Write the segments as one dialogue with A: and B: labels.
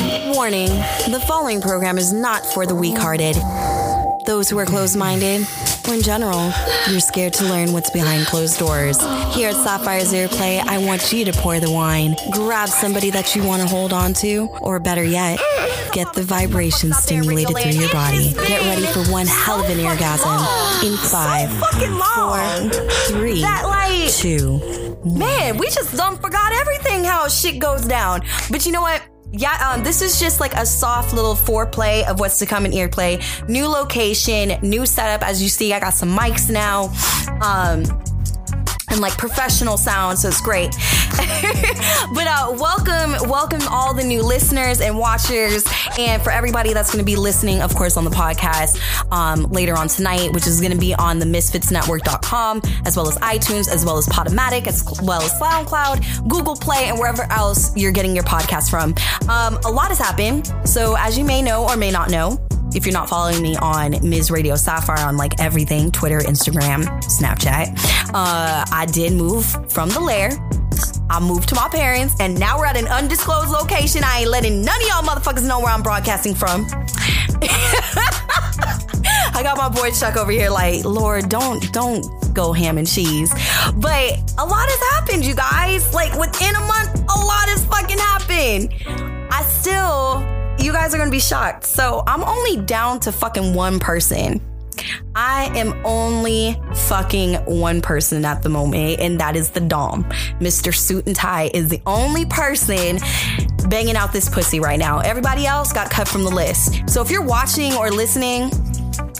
A: Warning the following program is not for the weak hearted. Those who are closed minded, or in general, you're scared to learn what's behind closed doors. Here at Sapphire's Earplay, I want you to pour the wine, grab somebody that you want to hold on to, or better yet, get the vibration stimulated through your body. Get ready for one hell of an oh orgasm in five, four, three, two.
B: man, we just done forgot everything how shit goes down. But you know what? Yeah, um, this is just like a soft little foreplay of what's to come in earplay. New location, new setup. As you see, I got some mics now. Um, and like professional sound, so it's great. but uh, welcome, welcome all the new listeners and watchers, and for everybody that's going to be listening, of course, on the podcast um, later on tonight, which is going to be on the MisfitsNetwork.com, as well as iTunes, as well as Podomatic, as well as SoundCloud, Google Play, and wherever else you're getting your podcast from. Um, a lot has happened, so as you may know or may not know, if you're not following me on Ms. Radio Sapphire on like everything Twitter, Instagram, Snapchat, uh, I did move from the lair. I moved to my parents, and now we're at an undisclosed location. I ain't letting none of y'all motherfuckers know where I'm broadcasting from. I got my boy Chuck over here, like, Lord, don't don't go ham and cheese. But a lot has happened, you guys. Like within a month, a lot has fucking happened. I still, you guys are gonna be shocked. So I'm only down to fucking one person. I am only fucking one person at the moment, and that is the Dom. Mr. Suit and Tie is the only person banging out this pussy right now. Everybody else got cut from the list. So if you're watching or listening,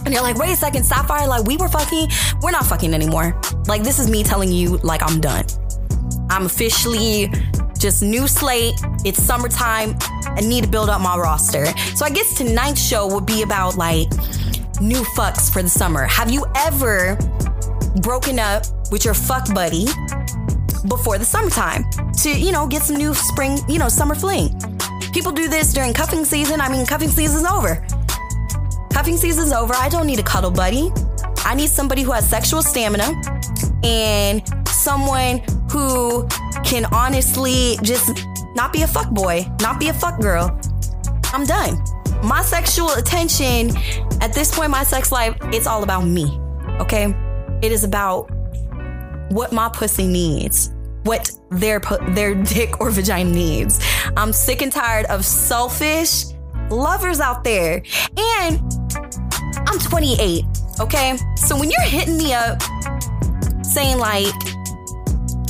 B: and you're like, wait a second, Sapphire, like we were fucking, we're not fucking anymore. Like this is me telling you, like I'm done. I'm officially just new slate. It's summertime. I need to build up my roster. So I guess tonight's show would be about like new fucks for the summer. Have you ever broken up with your fuck buddy before the summertime to, you know, get some new spring, you know, summer fling? People do this during cuffing season. I mean, cuffing season's over. Cuffing season's over. I don't need a cuddle buddy. I need somebody who has sexual stamina and someone who can honestly just not be a fuck boy, not be a fuck girl. I'm done. My sexual attention at this point, in my sex life, it's all about me. Okay? It is about what my pussy needs, what their their dick or vagina needs. I'm sick and tired of selfish lovers out there. And I'm 28, okay? So when you're hitting me up saying like,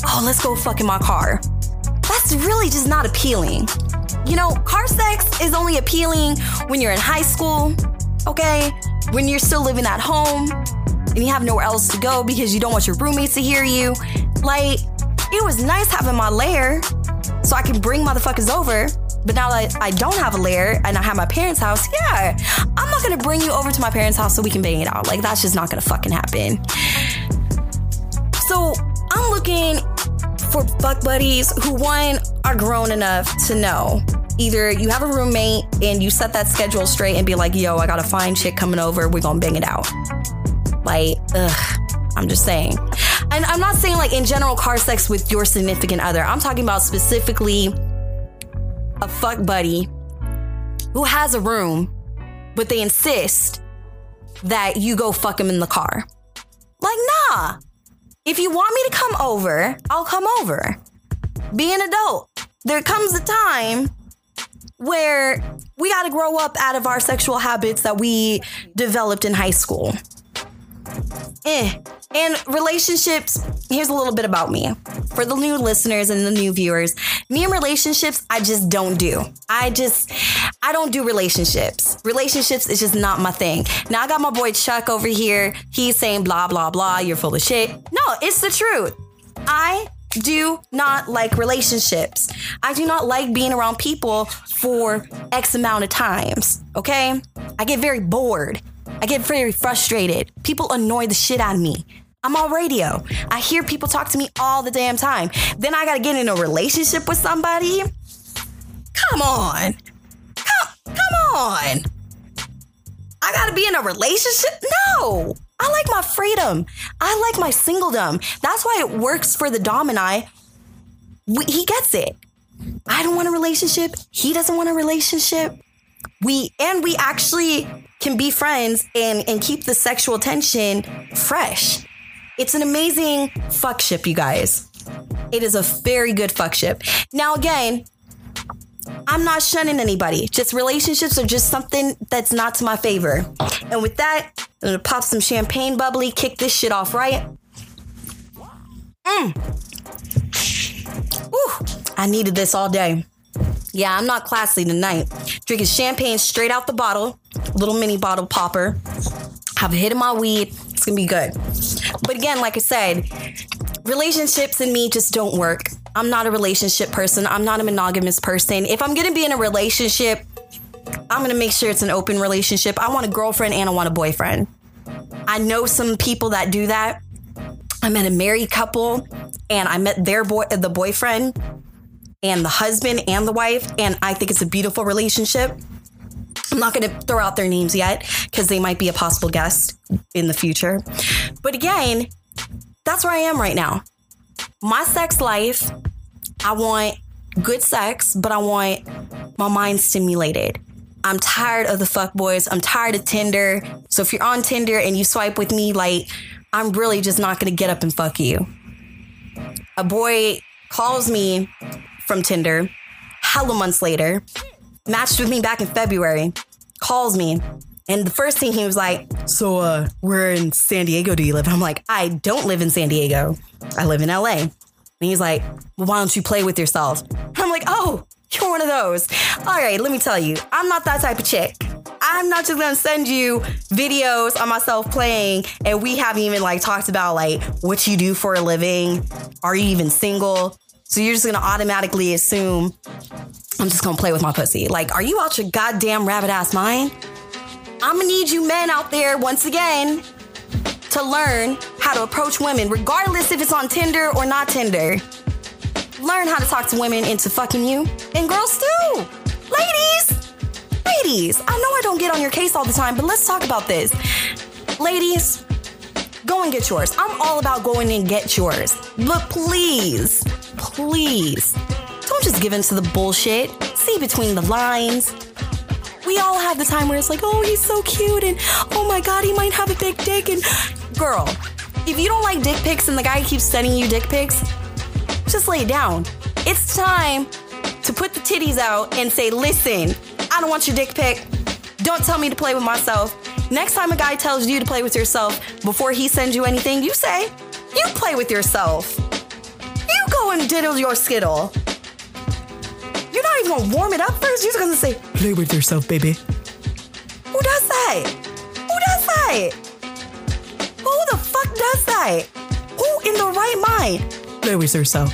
B: "Oh, let's go fuck in my car." That's really just not appealing. You know, car sex is only appealing when you're in high school, okay? When you're still living at home and you have nowhere else to go because you don't want your roommates to hear you. Like, it was nice having my lair so I can bring motherfuckers over. But now that I don't have a lair and I have my parents' house, yeah, I'm not gonna bring you over to my parents' house so we can bang it out. Like, that's just not gonna fucking happen. So I'm looking for fuck buddies who, one, are grown enough to know. Either you have a roommate and you set that schedule straight and be like, yo, I got a fine chick coming over, we're gonna bang it out. Like, ugh, I'm just saying. And I'm not saying like in general car sex with your significant other. I'm talking about specifically a fuck buddy who has a room, but they insist that you go fuck him in the car. Like, nah. If you want me to come over, I'll come over. Be an adult. There comes a time where we got to grow up out of our sexual habits that we developed in high school. Eh. And relationships, here's a little bit about me. For the new listeners and the new viewers, me and relationships, I just don't do. I just, I don't do relationships. Relationships is just not my thing. Now I got my boy Chuck over here. He's saying blah, blah, blah, you're full of shit. No, it's the truth. I do not like relationships. I do not like being around people for X amount of times. Okay? I get very bored. I get very frustrated. People annoy the shit out of me. I'm on radio. I hear people talk to me all the damn time. Then I gotta get in a relationship with somebody. Come on. Come, come on. I gotta be in a relationship? No. I like my freedom. I like my singledom. That's why it works for the Dom and I. We, he gets it. I don't want a relationship. He doesn't want a relationship. We and we actually can be friends and and keep the sexual tension fresh. It's an amazing fuck ship, you guys. It is a very good fuck ship. Now again, I'm not shunning anybody. Just relationships are just something that's not to my favor. And with that, I'm gonna pop some champagne bubbly, kick this shit off right. Mm. Ooh, I needed this all day. Yeah, I'm not classy tonight. Drinking champagne straight out the bottle, little mini bottle popper. Have a hit of my weed. It's gonna be good. But again, like I said, relationships and me just don't work. I'm not a relationship person. I'm not a monogamous person. If I'm gonna be in a relationship, I'm gonna make sure it's an open relationship. I want a girlfriend and I want a boyfriend. I know some people that do that. I met a married couple and I met their boy the boyfriend and the husband and the wife and I think it's a beautiful relationship. I'm not going to throw out their names yet because they might be a possible guest in the future. But again, that's where I am right now. My sex life, I want good sex, but I want my mind stimulated. I'm tired of the fuck boys. I'm tired of Tinder. So if you're on Tinder and you swipe with me, like, I'm really just not gonna get up and fuck you. A boy calls me from Tinder, hella months later, matched with me back in February, calls me. And the first thing he was like, So, uh, where in San Diego do you live? And I'm like, I don't live in San Diego. I live in LA. And he's like, Well, why don't you play with yourself? And I'm like, Oh, you're one of those. All right, let me tell you, I'm not that type of chick. I'm not just gonna send you videos of myself playing and we haven't even like talked about like what you do for a living. Are you even single? So you're just gonna automatically assume I'm just gonna play with my pussy. Like, are you out your goddamn rabbit ass mind? I'm gonna need you men out there once again to learn how to approach women, regardless if it's on Tinder or not Tinder. Learn how to talk to women into fucking you. And girls too. Ladies, ladies, I know I don't get on your case all the time, but let's talk about this. Ladies, go and get yours. I'm all about going and get yours. But please, please, don't just give in to the bullshit. See between the lines. We all have the time where it's like, oh, he's so cute, and oh my god, he might have a big dick. And girl, if you don't like dick pics and the guy keeps sending you dick pics, just lay down. It's time to put the titties out and say, listen, I don't want your dick pic. Don't tell me to play with myself. Next time a guy tells you to play with yourself before he sends you anything, you say, you play with yourself. You go and diddle your skittle. You're not even gonna warm it up first. You're just gonna say, play with yourself, baby. Who does that? Who does that? Who the fuck does that? Who in the right mind? Play with yourself.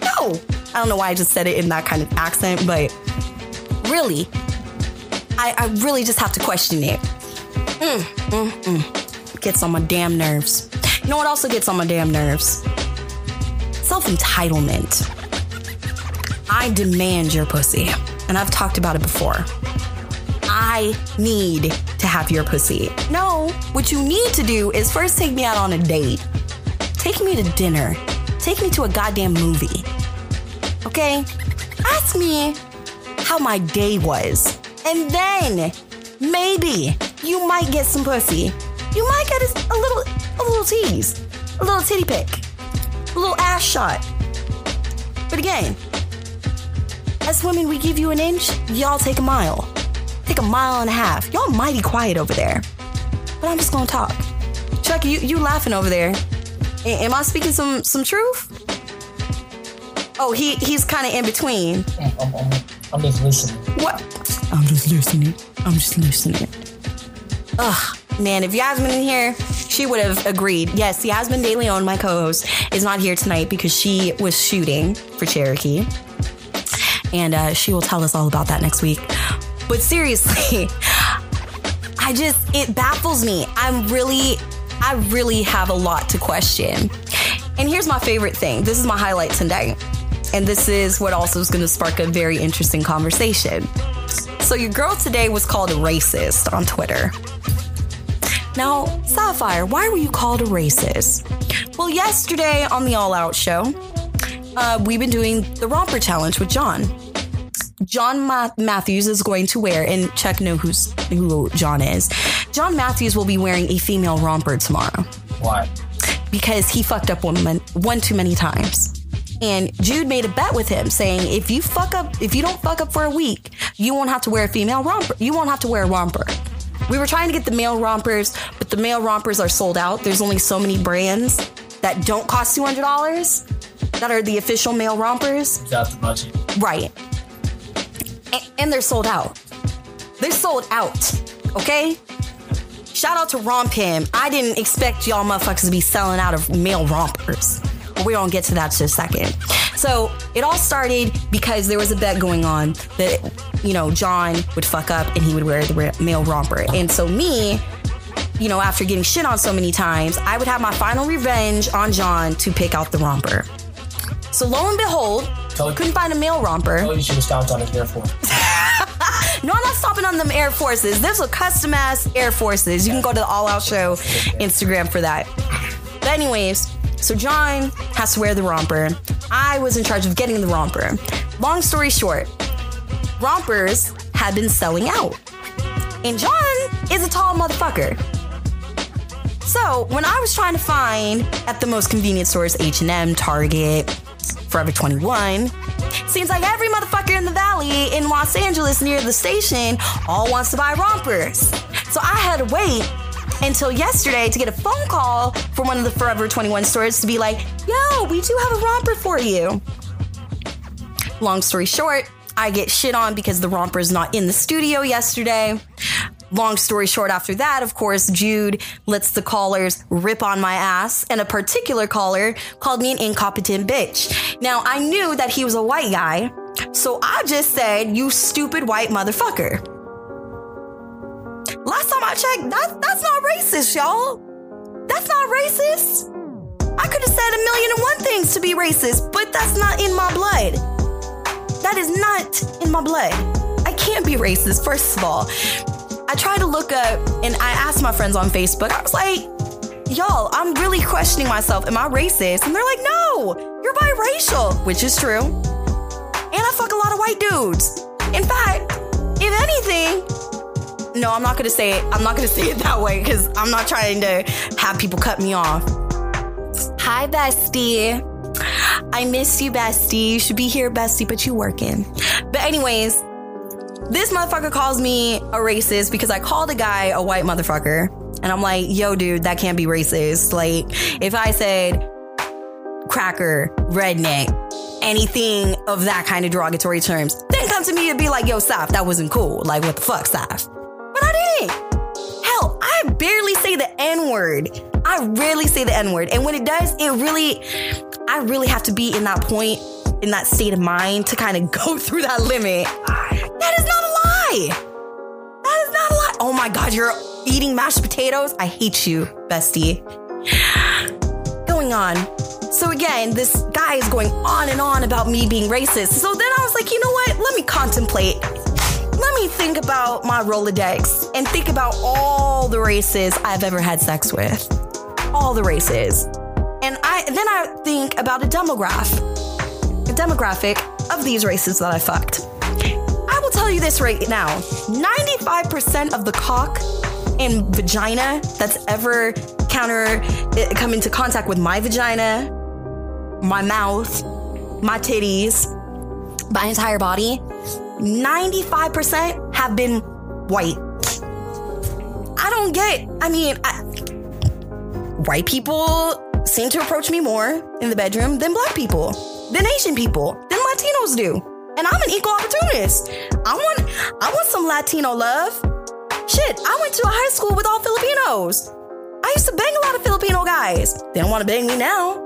B: No. I don't know why I just said it in that kind of accent, but really, I, I really just have to question it. Mm, mm, mm. Gets on my damn nerves. You know what also gets on my damn nerves? Self entitlement. I demand your pussy. And I've talked about it before. I need to have your pussy. No, what you need to do is first take me out on a date. Take me to dinner. Take me to a goddamn movie. Okay? Ask me how my day was. And then maybe you might get some pussy. You might get a, a little a little tease, a little titty pick, a little ass shot. But again, as women, we give you an inch, y'all take a mile. Take a mile and a half. Y'all mighty quiet over there. But I'm just gonna talk. Chuck, you, you laughing over there. A- am I speaking some some truth? Oh, he he's kind of in between.
C: I'm, I'm, I'm just listening.
B: What? I'm just listening. I'm just listening. Ugh, man, if Yasmin in here, she would have agreed. Yes, Yasmin De Leon, my co-host, is not here tonight because she was shooting for Cherokee, and uh, she will tell us all about that next week. But seriously, I just it baffles me. I'm really, I really have a lot to question. And here's my favorite thing. This is my highlight today. And this is what also is going to spark a very interesting conversation. So, your girl today was called a racist on Twitter. Now, Sapphire, why were you called a racist? Well, yesterday on the All Out show, uh, we've been doing the romper challenge with John. John Ma- Matthews is going to wear, and check know who's who John is. John Matthews will be wearing a female romper tomorrow
C: Why?
B: because he fucked up one one too many times. And Jude made a bet with him saying, if you fuck up, if you don't fuck up for a week, you won't have to wear a female romper. You won't have to wear a romper. We were trying to get the male rompers, but the male rompers are sold out. There's only so many brands that don't cost two hundred dollars that are the official male rompers.
C: Without the budget.
B: Right. A- and they're sold out. They're sold out. Okay? Shout out to RompHim. I didn't expect y'all motherfuckers to be selling out of male rompers. We're gonna get to that in a second. So it all started because there was a bet going on that, you know, John would fuck up and he would wear the male romper. And so me, you know, after getting shit on so many times, I would have my final revenge on John to pick out the romper. So lo and behold,
C: Totally.
B: couldn't find a male romper.
C: Oh, you should have stopped on his Air Force.
B: No, I'm not stopping on them Air Forces. There's a custom ass Air Forces. You can go to the All Out Show Instagram for that. But anyways, so John has to wear the romper. I was in charge of getting the romper. Long story short, rompers had been selling out. And John is a tall motherfucker. So when I was trying to find at the most convenient stores, H&M, Target, Forever 21, seems like every motherfucker in the valley in Los Angeles near the station all wants to buy rompers. So I had to wait until yesterday to get a phone call from one of the Forever 21 stores to be like, yo, we do have a romper for you. Long story short, I get shit on because the romper's not in the studio yesterday. Long story short, after that, of course, Jude lets the callers rip on my ass, and a particular caller called me an incompetent bitch. Now, I knew that he was a white guy, so I just said, You stupid white motherfucker. Last time I checked, that, that's not racist, y'all. That's not racist. I could have said a million and one things to be racist, but that's not in my blood. That is not in my blood. I can't be racist, first of all. I tried to look up and I asked my friends on Facebook, I was like, y'all, I'm really questioning myself. Am I racist? And they're like, no, you're biracial, which is true. And I fuck a lot of white dudes. In fact, if anything, no, I'm not gonna say it. I'm not gonna say it that way because I'm not trying to have people cut me off. Hi, bestie. I miss you, bestie. You should be here, bestie, but you working. But anyways, this motherfucker calls me a racist because I called a guy a white motherfucker. And I'm like, yo, dude, that can't be racist. Like, if I said cracker, redneck, anything of that kind of derogatory terms, then come to me and be like, yo, Saf, that wasn't cool. Like, what the fuck, Saf? But I. Hell, I barely say the N word. I rarely say the N word. And when it does, it really, I really have to be in that point, in that state of mind to kind of go through that limit. That is not a lie. That is not a lie. Oh my God, you're eating mashed potatoes? I hate you, bestie. Going on. So again, this guy is going on and on about me being racist. So then I was like, you know what? Let me contemplate. Let me think about my Rolodex and think about all the races I've ever had sex with. All the races. And I then I think about a demograph. A demographic of these races that I fucked. I will tell you this right now 95% of the cock and vagina that's ever counter eh, come into contact with my vagina, my mouth, my titties, my entire body, 95% have been white. I don't get, I mean, I, white people seem to approach me more in the bedroom than black people, than Asian people, than Latinos do. And I'm an equal opportunist. I want I want some Latino love. Shit, I went to a high school with all Filipinos. I used to bang a lot of Filipino guys. They don't want to bang me now.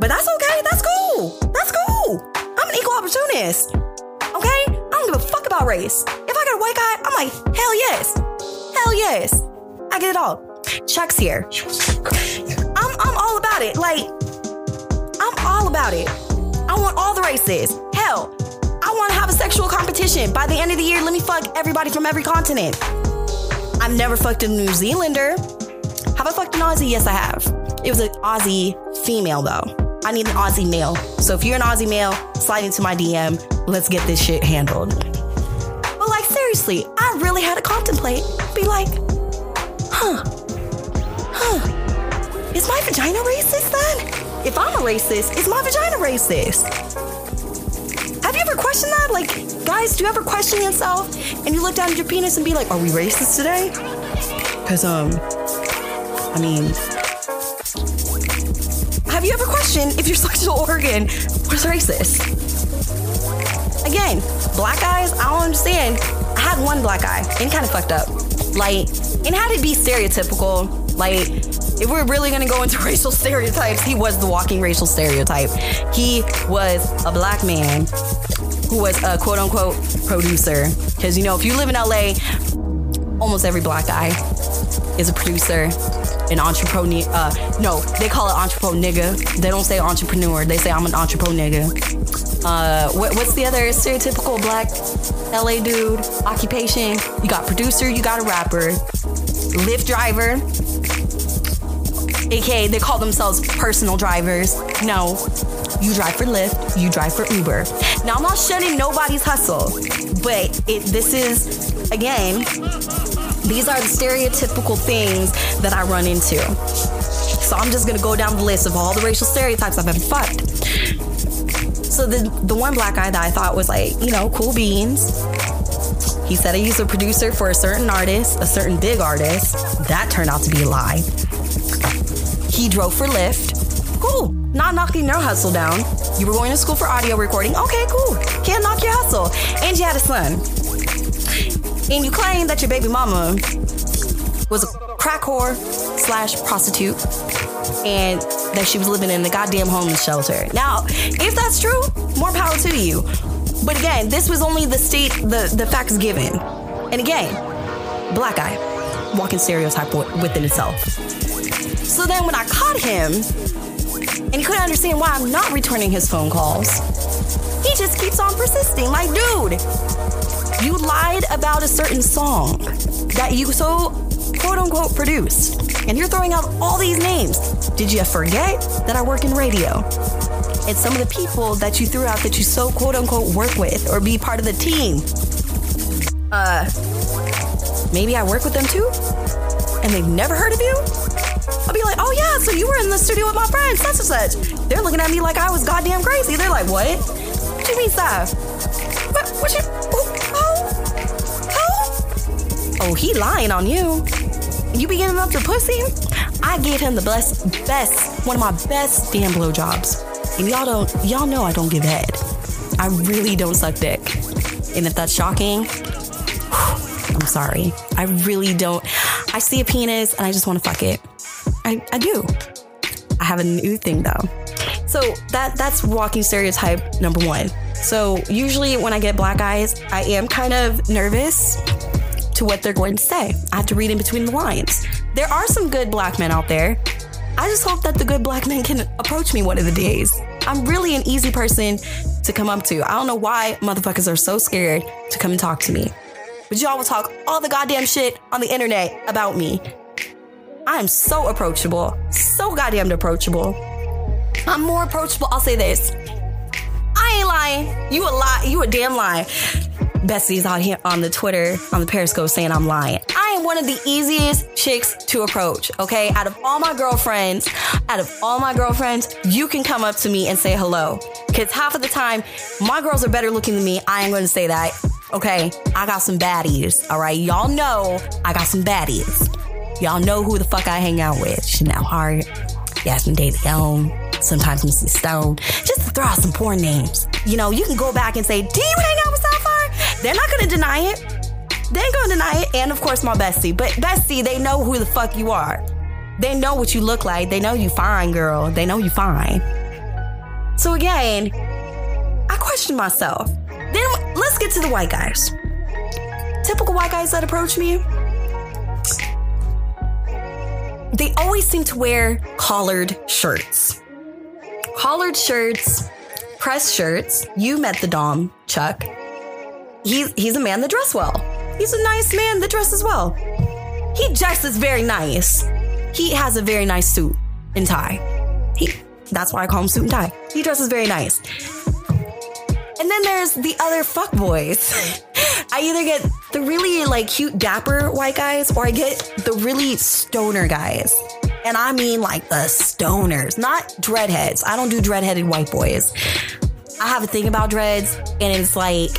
B: But that's okay. That's cool. That's cool. I'm an equal opportunist. Don't give a fuck about race. If I get a white guy, I'm like, hell yes. Hell yes. I get it all. Chuck's here. I'm, I'm all about it. Like, I'm all about it. I want all the races. Hell, I want to have a sexual competition. By the end of the year, let me fuck everybody from every continent. I've never fucked a New Zealander. Have I fucked an Aussie? Yes, I have. It was an Aussie female, though. I need an Aussie male. So if you're an Aussie male, slide into my DM. Let's get this shit handled. But like seriously, I really had to contemplate. Be like, huh, huh. Is my vagina racist then? If I'm a racist, is my vagina racist? Have you ever questioned that? Like, guys, do you ever question yourself and you look down at your penis and be like, are we racist today? Because, um, I mean, you ever question if your sexual organ was racist? Again, black eyes, I don't understand. I had one black eye and kind of fucked up. Like, and had it be stereotypical, like, if we're really gonna go into racial stereotypes, he was the walking racial stereotype. He was a black man who was a quote unquote producer. Because, you know, if you live in LA, almost every black guy is a producer, an entrepreneur. Uh, no, they call it entrepreneur nigga. They don't say entrepreneur. They say I'm an entrepreneur nigga. Uh, what, what's the other stereotypical black LA dude occupation? You got producer, you got a rapper, Lyft driver, aka they call themselves personal drivers. No, you drive for Lyft, you drive for Uber. Now I'm not shutting nobody's hustle, but it, this is again these are the stereotypical things that I run into. So I'm just gonna go down the list of all the racial stereotypes I've ever fucked. So the the one black guy that I thought was like, you know, cool beans. He said he's a producer for a certain artist, a certain big artist. That turned out to be a lie. He drove for Lyft. Cool. Not knocking your hustle down. You were going to school for audio recording. Okay, cool. Can't knock your hustle. And you had a son. And you claim that your baby mama was a crack whore slash prostitute and that she was living in the goddamn homeless shelter. Now, if that's true, more power to you. But again, this was only the state, the, the facts given. And again, black guy, walking stereotype within itself. So then when I caught him, and he couldn't understand why I'm not returning his phone calls, he just keeps on persisting. Like, dude, you lied about a certain song that you so quote unquote produced. And you're throwing out all these names. Did you forget that I work in radio? And some of the people that you threw out that you so quote unquote work with or be part of the team. Uh, maybe I work with them too? And they've never heard of you? I'll be like, oh yeah, so you were in the studio with my friends, such and such. They're looking at me like I was goddamn crazy. They're like, what? What do you mean, Saf? What, what you, oh, oh, he lying on you. You be giving up the pussy? I gave him the best, best, one of my best damn blowjobs. And y'all don't, y'all know I don't give head. I really don't suck dick. And if that's shocking, I'm sorry. I really don't. I see a penis and I just want to fuck it. I, I do. I have a new thing though. So that that's walking stereotype number one. So usually when I get black eyes, I am kind of nervous to what they're going to say. I have to read in between the lines. There are some good black men out there. I just hope that the good black men can approach me one of the days. I'm really an easy person to come up to. I don't know why motherfuckers are so scared to come and talk to me. But y'all will talk all the goddamn shit on the internet about me. I am so approachable. So goddamn approachable. I'm more approachable. I'll say this. Ain't lying. You a lie. You a damn lie. Bessie's out here on the Twitter, on the Periscope saying I'm lying. I am one of the easiest chicks to approach, okay? Out of all my girlfriends, out of all my girlfriends, you can come up to me and say hello. Because half of the time, my girls are better looking than me. I ain't gonna say that, okay? I got some baddies, all right? Y'all know I got some baddies. Y'all know who the fuck I hang out with. Chanel Hart, Yasmin De Leon, sometimes Missy Stone. Just to throw out some porn names. You know, you can go back and say, do you hang out with Sapphire? They're not gonna deny it. They ain't gonna deny it. And of course, my bestie. But bestie, they know who the fuck you are. They know what you look like. They know you fine, girl. They know you fine. So again, I question myself. Then let's get to the white guys. Typical white guys that approach me. They always seem to wear collared shirts. Collared shirts, press shirts. You met the Dom, Chuck. He's he's a man that dress well. He's a nice man that dresses well. He dresses very nice. He has a very nice suit and tie. He That's why I call him suit and tie. He dresses very nice. And then there's the other fuck boys. I either get the really like cute dapper white guys or I get the really stoner guys. And I mean like the stoners, not dreadheads. I don't do dreadheaded white boys. I have a thing about dreads and it's like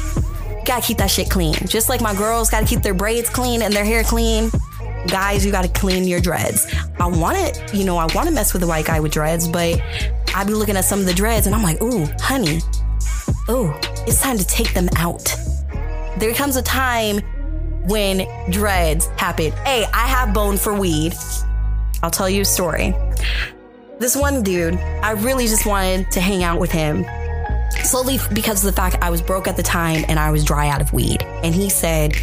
B: gotta keep that shit clean. Just like my girls gotta keep their braids clean and their hair clean. Guys, you gotta clean your dreads. I want it, you know, I wanna mess with a white guy with dreads, but I be looking at some of the dreads and I'm like, ooh, honey, ooh, it's time to take them out. There comes a time when dreads happen. Hey, I have bone for weed. I'll tell you a story. This one dude, I really just wanted to hang out with him. Slowly because of the fact I was broke at the time and I was dry out of weed. And he said,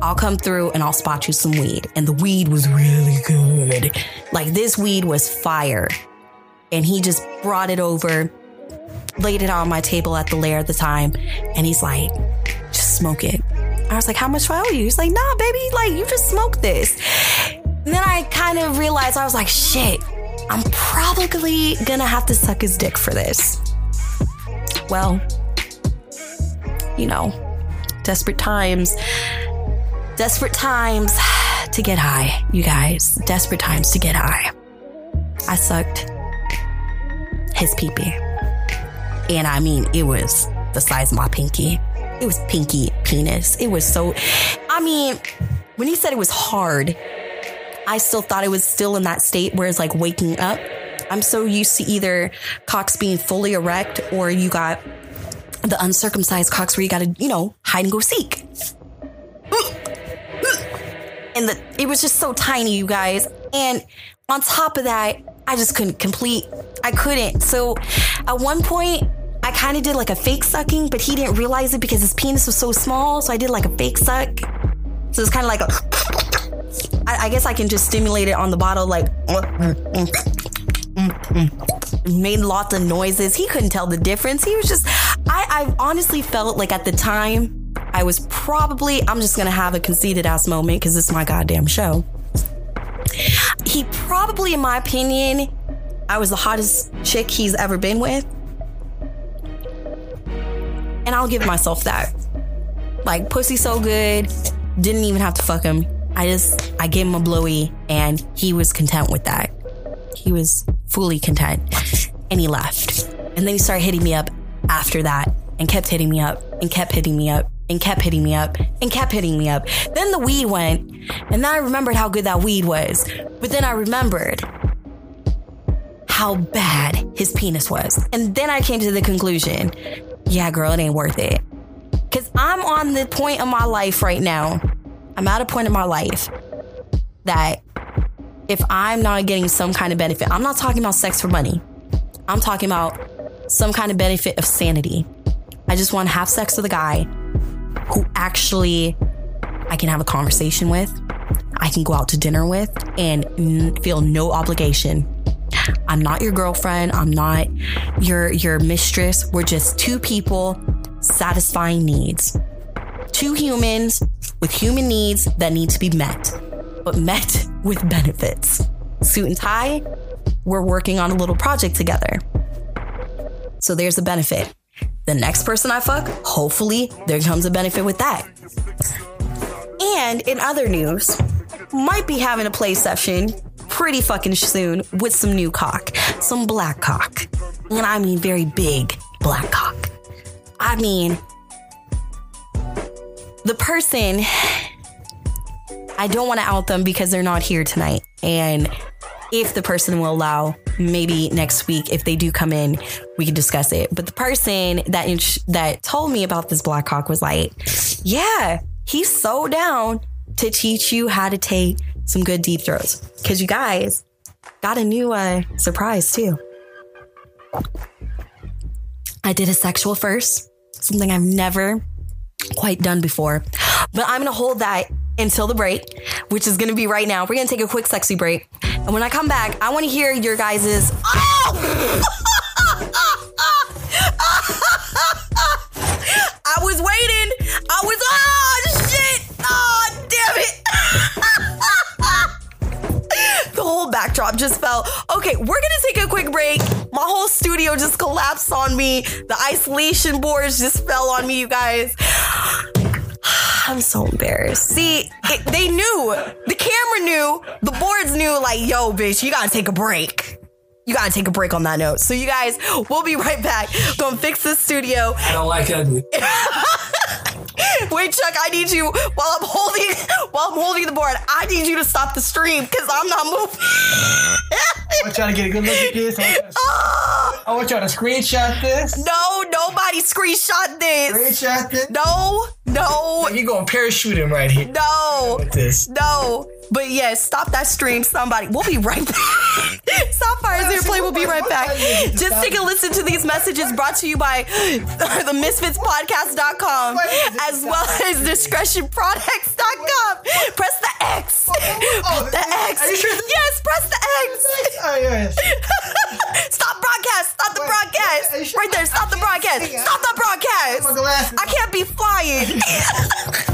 B: I'll come through and I'll spot you some weed. And the weed was really good. Like this weed was fire. And he just brought it over, laid it on my table at the lair at the time. And he's like, just smoke it. I was like, how much do I owe you? He's like, nah, baby, like you just smoke this. And then I kind of realized I was like, shit, I'm probably gonna have to suck his dick for this. Well, you know, desperate times. Desperate times to get high, you guys. Desperate times to get high. I sucked his peepee. And I mean, it was the size of my pinky. It was pinky penis. It was so, I mean, when he said it was hard, I still thought it was still in that state where it's like waking up. I'm so used to either cocks being fully erect or you got the uncircumcised cocks where you got to, you know, hide and go seek. And the, it was just so tiny, you guys. And on top of that, I just couldn't complete. I couldn't. So at one point, I kind of did like a fake sucking, but he didn't realize it because his penis was so small. So I did like a fake suck. So it's kind of like a. I, I guess I can just stimulate it on the bottle, like made lots of noises. He couldn't tell the difference. He was just, I, I honestly felt like at the time, I was probably, I'm just gonna have a conceited ass moment because it's my goddamn show. He probably, in my opinion, I was the hottest chick he's ever been with. And I'll give myself that. Like, pussy so good, didn't even have to fuck him. I just, I gave him a blowy and he was content with that. He was fully content and he left. And then he started hitting me up after that and kept hitting me up and kept hitting me up and kept hitting me up and kept hitting me up. Then the weed went and then I remembered how good that weed was. But then I remembered how bad his penis was. And then I came to the conclusion yeah, girl, it ain't worth it. Because I'm on the point of my life right now. I'm at a point in my life that if I'm not getting some kind of benefit, I'm not talking about sex for money. I'm talking about some kind of benefit of sanity. I just want to have sex with a guy who actually I can have a conversation with, I can go out to dinner with, and feel no obligation. I'm not your girlfriend. I'm not your your mistress. We're just two people satisfying needs. Two humans with human needs that need to be met, but met with benefits. Suit and tie, we're working on a little project together. So there's a benefit. The next person I fuck, hopefully there comes a benefit with that. And in other news, might be having a play session pretty fucking soon with some new cock, some black cock. And I mean very big black cock. I mean, the person, I don't want to out them because they're not here tonight. And if the person will allow, maybe next week, if they do come in, we can discuss it. But the person that that told me about this black Hawk was like, "Yeah, he's so down to teach you how to take some good deep throws. Because you guys got a new uh, surprise too. I did a sexual first, something I've never quite done before. But I'm gonna hold that until the break, which is gonna be right now. We're gonna take a quick sexy break. And when I come back, I wanna hear your guys's Oh! I was waiting. I was oh shit. Oh damn it. the whole backdrop just fell. Okay, we're gonna take a quick break. My whole studio just collapsed on me. The isolation boards just fell on me, you guys. I'm so embarrassed. See, it, they knew. The camera knew. The boards knew, like, yo, bitch, you gotta take a break. You gotta take a break on that note. So, you guys, we'll be right back. Gonna fix this studio.
C: I don't like ugly.
B: Wait, Chuck, I need you while I'm holding while I'm holding the board. I need you to stop the stream because I'm not moving.
C: I want y'all to get a good look at this. I want y'all to, I want y'all to screenshot this.
B: no, nobody screenshot this.
C: Screenshot this.
B: No, no,
C: You going to parachuting right here
B: no,
C: with this.
B: no. But yes, stop that stream, somebody. We'll be right back. Stop Fires Earplay. We'll be right back. Just take a listen to these messages brought to you by the MisfitsPodcast.com as well as DiscretionProducts.com. Press the X. The X. Yes, press the X.
C: Oh.
B: Stop broadcast. Stop the broadcast.
C: are you sure?
B: Right there. Stop the broadcast. Stop the broadcast. I can't be flying.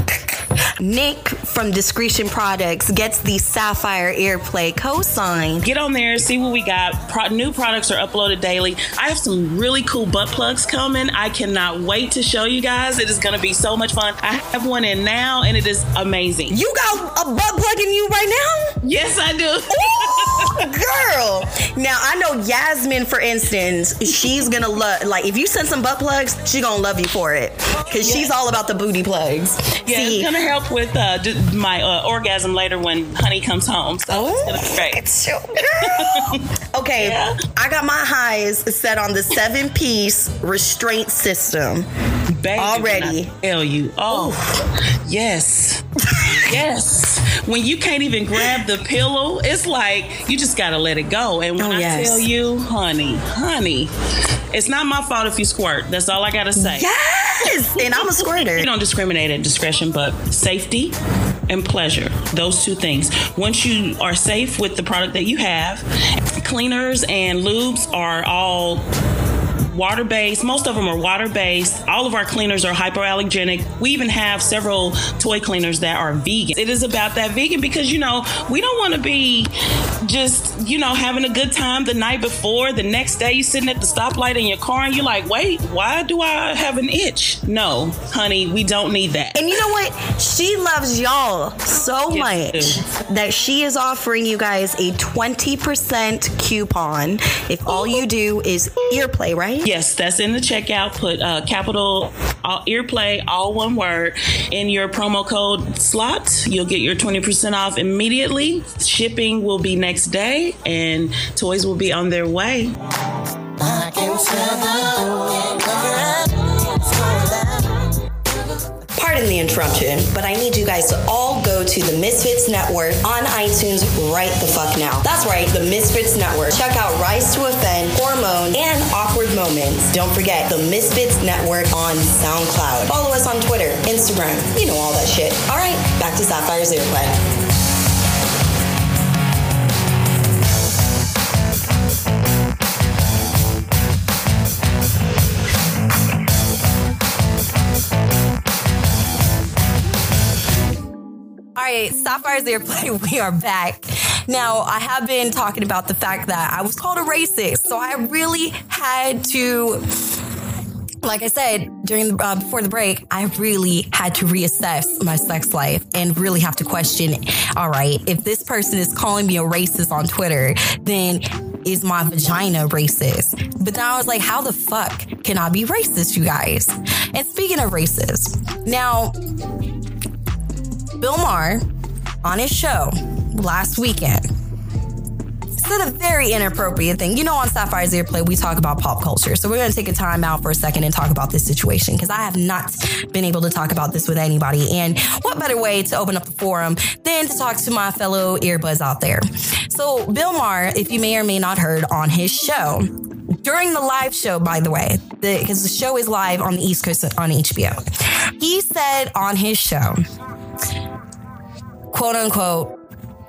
B: Nick from Discretion Products gets the Sapphire Earplay co-sign.
D: Get on there, see what we got. Pro- new products are uploaded daily. I have some really cool butt plugs coming. I cannot wait to show you guys. It is going to be so much fun. I have one in now, and it is amazing.
B: You got a butt plug in you right now?
D: Yes, I do.
B: Ooh, girl. Now I know Yasmin, for instance, she's gonna love. Like, if you send some butt plugs, she gonna love you for it, cause she's all about the booty plugs.
D: Yeah,
B: See,
D: it's gonna help with uh, d- my uh, orgasm later when Honey comes home. So
B: Oh,
D: it's gonna be great.
B: it's so okay,
D: Yeah.
B: I got my highs set on the seven piece restraint system.
D: Baby,
B: Already.
D: tell you. Oh, yes, yes. When you can't even grab the pillow, it's like you just gotta let it go. And when
B: Oh,
D: I tell you, honey, honey, it's not my fault if you squirt. That's all I gotta say.
B: Yes, and I'm a squirter.
D: We don't discriminate at discretion, but safety and pleasure, those two things. Once you are safe with the product that you have, cleaners and lubes are all water based. Most of them are water based. All of our cleaners are hypoallergenic. We even have several toy cleaners that are vegan. It is about that vegan because, you know, we don't want to be just, you know, having a good time the night before. The next day, you're sitting at the stoplight in your car and you're like, wait, why do I have an itch? No, honey, we don't need that.
B: And you know what? She loves y'all so
D: Yes,
B: much that she is offering you guys a 20% coupon if all you do is earplay, right?
D: Yes, that's in the checkout. Put uh, capital all, earplay, all one word, in your promo code slot. You'll get your 20% off immediately. Shipping will be next day, and toys will be on their way.
B: Pardon the interruption, but I need you guys to all go to the Misfits Network on iTunes right the fuck now. That's right, the Misfits Network. Check out Rise to Offend, Hormone, and Awkward Moments. Don't forget the Misfits Network on SoundCloud. Follow us on Twitter, Instagram, you know all that shit. All right, back to Sapphire's Earplay. Sapphire's Earplay, we are back. Now, I have been talking about the fact that I was called a racist, so I really had to, like I said during the, uh, before the break, I really had to reassess my sex life and really have to question. All right, if this person is calling me a racist on Twitter, then is my vagina racist? But then I was like, how the fuck can I be racist, you guys? And speaking of racist, now Bill Maher on his show last weekend said a very inappropriate thing. You know, on Sapphire's Earplay, we talk about pop culture. So we're going to take a time out for a second and talk about this situation because I have not been able to talk about this with anybody. And what better way to open up the forum than to talk to my fellow earbuds out there? So, Bill Maher, if you may or may not heard on his show, during the live show, by the way, because the, the show is live on the East Coast on HBO, he said on his show, quote unquote,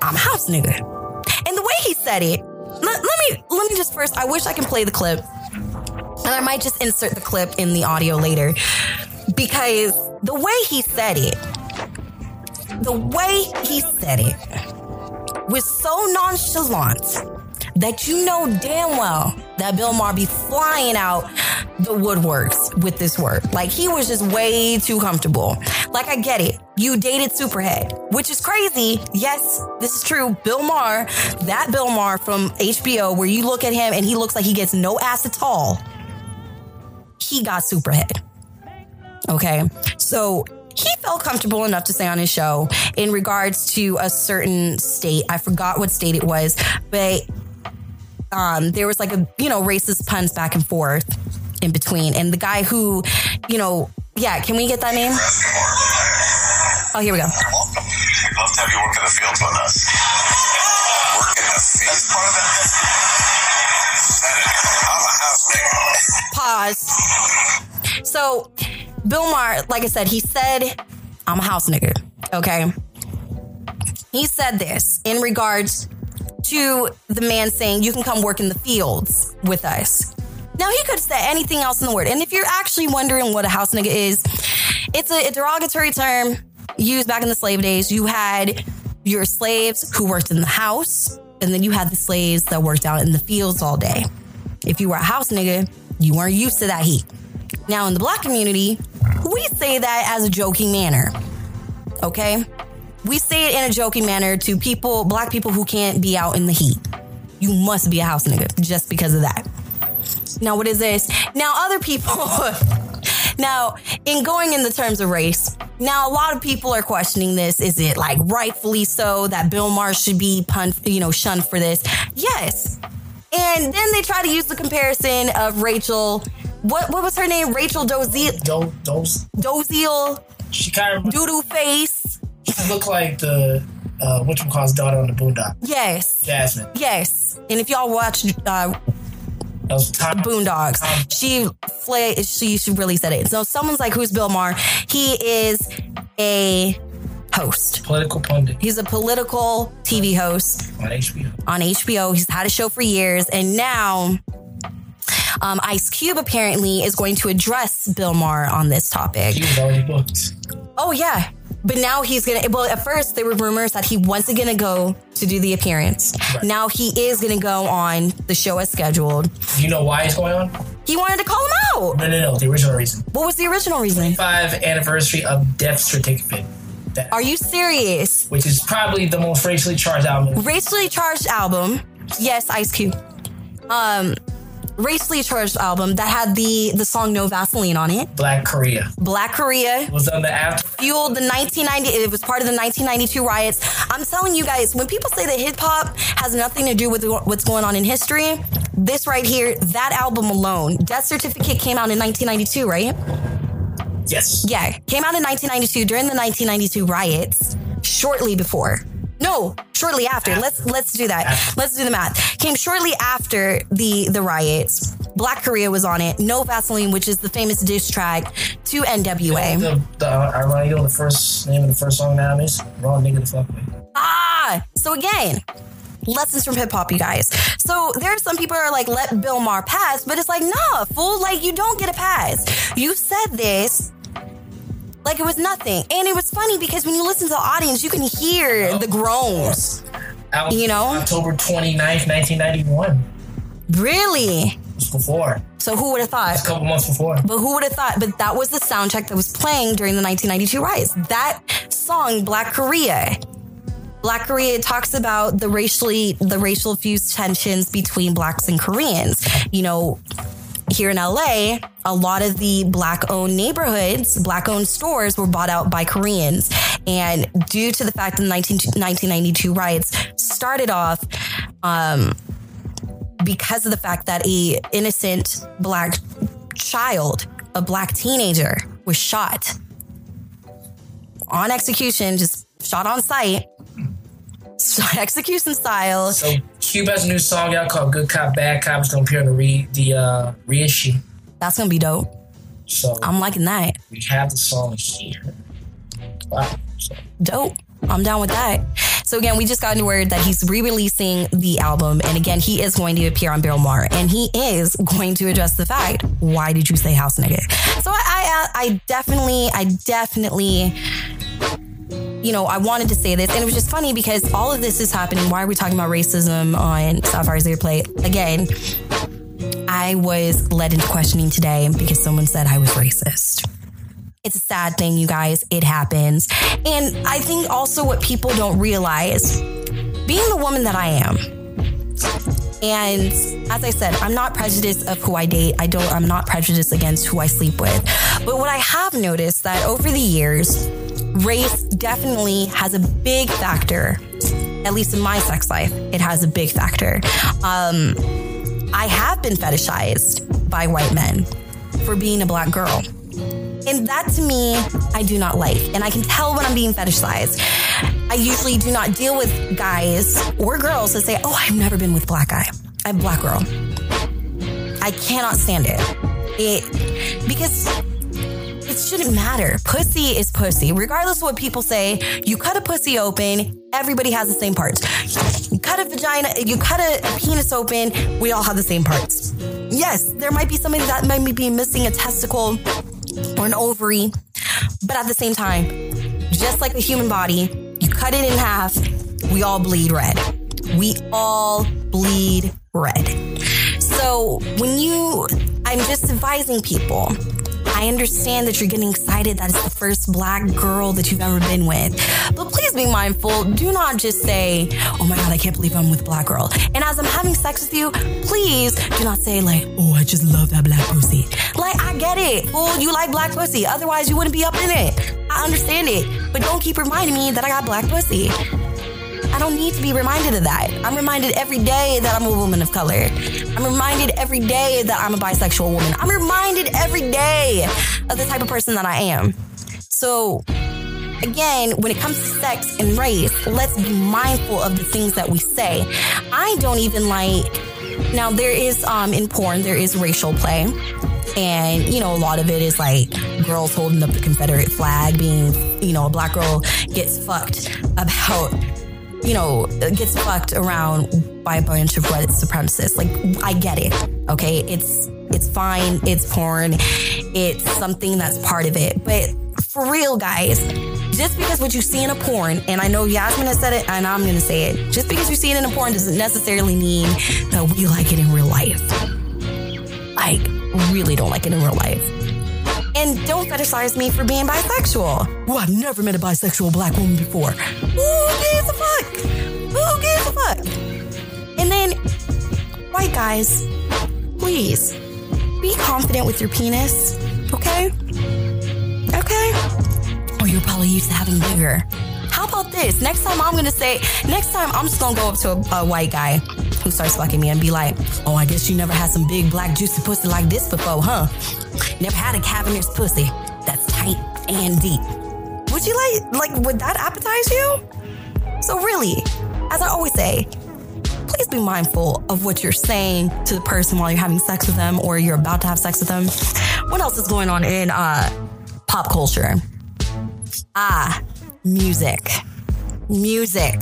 B: I'm house nigga. And the way he said it, let, let me let me just first. I wish I can play the clip, and I might just insert the clip in the audio later because the way he said it, the way he said it, was so nonchalant that you know damn well that Bill Maher be flying out the woodworks with this word. Like he was just way too comfortable. Like I get it. You dated Superhead, which is crazy. Yes, this is true. Bill Maher, that Bill Maher from HBO, where you look at him and he looks like he gets no ass at all. He got Superhead. Okay. So he felt comfortable enough to say on his show in regards to a certain state. I forgot what state it was, but um, there was like a, you know, racist puns back and forth in between. And the guy who, you know, yeah, can we get that name? Oh, here we go.
E: We'd love to have you work in the fields with us. Work in the fields? That's part of that. I'm a house.
B: Pause. So, Bill Maher, like I said, he said, I'm a house nigga. Okay. He said this in regards to the man saying, You can come work in the fields with us. Now, he could say anything else in the word. And if you're actually wondering what a house nigga is, it's a, a derogatory term used back in the slave days. You had your slaves who worked in the house, and then you had the slaves that worked out in the fields all day. If you were a house nigga, you weren't used to that heat. Now, in the black community, we say that as a joking manner. Okay? We say it in a joking manner to people, black people who can't be out in the heat. You must be a house nigga just because of that. Now, what is this? Now, other people, now, in going in the terms of race, now a lot of people are questioning this. Is it like rightfully so that Bill Maher should be pun, you know, shunned for this? Yes. And then they try to use the comparison of Rachel. What what was her name? Rachel Doziel,
C: Do,
B: Doziel
C: she kind of
B: Doodoo Face.
C: Look like the uh, what you call daughter on the Boondock,
B: Yes.
C: Jazmine.
B: Yes. And if y'all watch uh,
C: That was Tom.
B: Boondocks. She fla- she she really said it. So someone's like, who's Bill Maher? He is a host.
C: Political pundit
B: He's a political TV host
C: on HBO.
B: on HBO. He's had a show for years, and now um, Ice Cube apparently is going to address Bill Maher on this topic.
C: He was already booked.
B: Oh yeah. But now he's gonna. Well, at first there were rumors that he wasn't gonna go to do the appearance.
C: Right.
B: Now he is gonna go on the show as scheduled.
C: Do you know why it's going on?
B: He wanted to call him out.
C: No, no, no. The original reason.
B: What was the original reason?
C: Five anniversary of Death Certificate. That,
B: Are you serious?
C: which is probably the most racially charged album.
B: Racially charged album. Yes, Ice Cube. Um, racially charged album that had the the song No Vaseline on it.
C: Black Korea
B: Black Korea
C: was on the after.
B: fueled the 1990. It was part of the 1992 riots. I'm telling you guys, when people say that hip hop has nothing to do with what's going on in history, this right here, that album alone, Death Certificate came out in 1992, right?
C: Yes.
B: Yeah, came out in 1992 during the 1992 riots, shortly before. No, shortly after. Let's let's do that. Let's do the math. Came shortly after the the riots. Black Korea was on it. No Vaseline, which is the famous diss track to NWA.
C: The, the ironic, the first name of the first song now is Wrong Nigga to Fuck.
B: Ah, so again, lessons from hip hop, you guys. So there are some people who are like, let Bill Maher pass, but it's like, nah, fool, like you don't get a pass. You said this like it was nothing. And it was funny because when you listen to the audience, you can hear the groans. You know?
C: October 29th, 1991.
B: Really?
C: It was before.
B: So who would have thought?
C: A couple months before.
B: But who would have thought? But that was the soundtrack that was playing during the 1992 riots. That song, Black Korea. Black Korea talks about the racially the racial fused tensions between blacks and Koreans. You know, here in LA, a lot of the black owned neighborhoods, black owned stores were bought out by Koreans. And due to the fact that the 19, 1992 riots started off um, because of the fact that a innocent black child, a black teenager, was shot on execution, just shot on sight, execution style.
C: So Cube has a new song out called Good Cop, Bad Cop. It's going to appear on the, re- the uh, reissue.
B: That's gonna be dope.
C: So
B: I'm liking that.
C: we have the song here. Wow. So,
B: Dope. I'm down with that. So again, we just got new word that he's re-releasing the album, and again, he is going to appear on Bill Maher, and he is going to address the fact: why did you say house nigga? So I, I, I definitely, I definitely, you know, I wanted to say this, and it was just funny because all of this is happening. Why are we talking about racism on Sapphire's Earplay again? I was led into questioning today because someone said I was racist. It's a sad thing, you guys. It happens. And I think also what people don't realize being the woman that I am, and as I said, I'm not prejudiced of who I date. I don't, I'm not prejudiced against who I sleep with. But what I have noticed that over the years, race definitely has a big factor, at least in my sex life, it has a big factor. Um, I have been fetishized by white men for being a black girl. And that to me, I do not like. And I can tell when I'm being fetishized. I usually do not deal with guys or girls that say, Oh, I've never been with black guy. I'm black girl. I cannot stand it. It because it shouldn't matter. Pussy is pussy. Regardless of what people say, you cut a pussy open, everybody has the same parts. You cut a vagina, you cut a, penis open, we all have the same parts. Yes, there might be somebody that might be missing a testicle or an ovary, but at the same time, just like the human body, cut it in half, we all bleed red. We all bleed red. So when you, I'm just advising people I understand that you're getting excited that it's the first black girl that you've ever been with. But please be mindful. Do not just say, oh my God, I can't believe I'm with a black girl. And as I'm having sex with you, please do not say, like, oh, I just love that black pussy. Like, I get it. Fool, you like black pussy. Otherwise, you wouldn't be up in it. I understand it. But don't keep reminding me that I got black pussy. I don't need to be reminded of that. I'm reminded every day that I'm a woman of color. I'm reminded every day that I'm a bisexual woman. I'm reminded every day of the type of person that I am. So, again, when it comes to sex and race, let's be mindful of the things that we say. I don't even like, now there is, um, in porn, there is racial play. And, you know, a lot of it is like girls holding up the Confederate flag, being, you know, a black girl gets fucked about you know, gets fucked around by a bunch of white supremacists. Like, I get it. Okay. It's, it's fine. It's porn. It's something that's part of it. But for real, guys, just because what you see in a porn, and I know Yasmine has said it, and I'm to say it, just because you see it in a porn doesn't necessarily mean that we like it in real life. Like, really don't like it in real life. And don't fetishize me for being bisexual. Oh, I've never met a bisexual black woman before. Who gives a fuck? Who gives a fuck? And then, white guys, please be confident with your penis, okay? Okay? Or you're probably used to having bigger. How about this? Next time I'm gonna say, next time I'm just gonna go up to a, a white guy who starts fucking me and be like, oh, I guess you never had some big black juicy pussy like this before, huh? Never had a cavernous pussy that's tight and deep. Would you like, like, would that appetize you? So really, as I always say, please be mindful of what you're saying to the person while you're having sex with them or you're about to have sex with them. What else is going on in uh, pop culture? Ah, music. Music.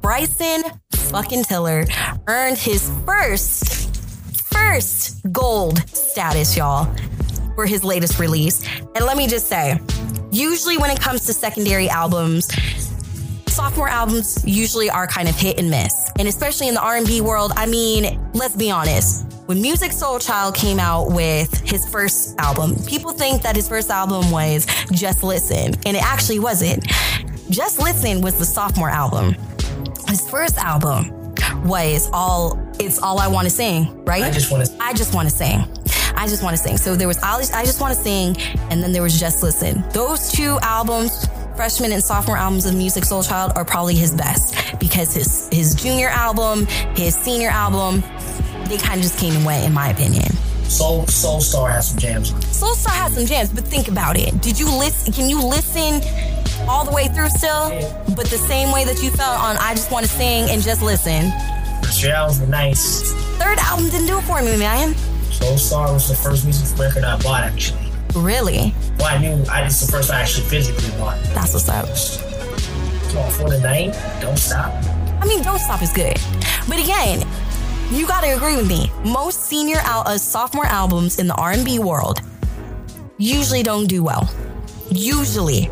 B: Bryson fucking Tiller earned his first, first gold status, y'all, for his latest release. And let me just say, usually when it comes to secondary albums, sophomore albums usually are kind of hit and miss. And especially in the R&B world, I mean, let's be honest. When Musiq Soulchild came out with his first album, people think that his first album was Just Listen, and it actually wasn't. Just Listen was the sophomore album. His first album was all it's all I want to sing, right?
C: I just want to.
B: I just want to sing. I just want to sing. So there was I just want to sing, and then there was Just Listen. Those two albums, freshman and sophomore albums of Musiq Soulchild, are probably his best because his his junior album, his senior album, they kind of just came and went, in my opinion.
C: Soul Soulstar has some jams.
B: Soul Star has some jams, but think about it. Did you listen? Can you listen all the way through still? But the same way that you felt on I Just Want to Sing and Just Listen.
C: Your albums were nice.
B: Third album didn't do it for me, man.
C: Soulstar was the first music record I bought actually.
B: Really?
C: Well, I knew I it's the first I actually physically bought.
B: That's what's up.
C: Come on, for the night, don't stop.
B: I mean, Don't Stop is good. But again, you got to agree with me. Most senior al- uh, sophomore albums in the R&B world usually don't do well. Usually.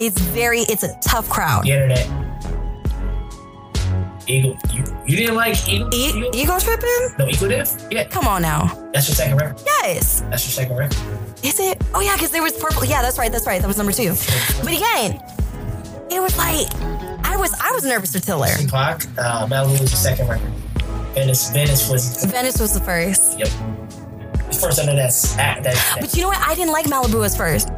B: It's very, it's a tough crowd.
C: The internet. Eagle. You, you didn't like Eagle?
B: E-
C: Eagle?
B: ego tripping?
C: No, Ego Death? Yeah.
B: Come on now.
C: That's your second record.
B: Yes.
C: That's your second record.
B: Is it? Oh yeah, because there was purple. Yeah, that's right. That's right. That was number two. But again, it was like I was I was nervous for Tiller.
C: Tupac, uh, Malibu was the second record. Venice, Venice was,
B: Venice was the first.
C: yep. First under that's that, that,
B: But you know what? I didn't like Malibu as first.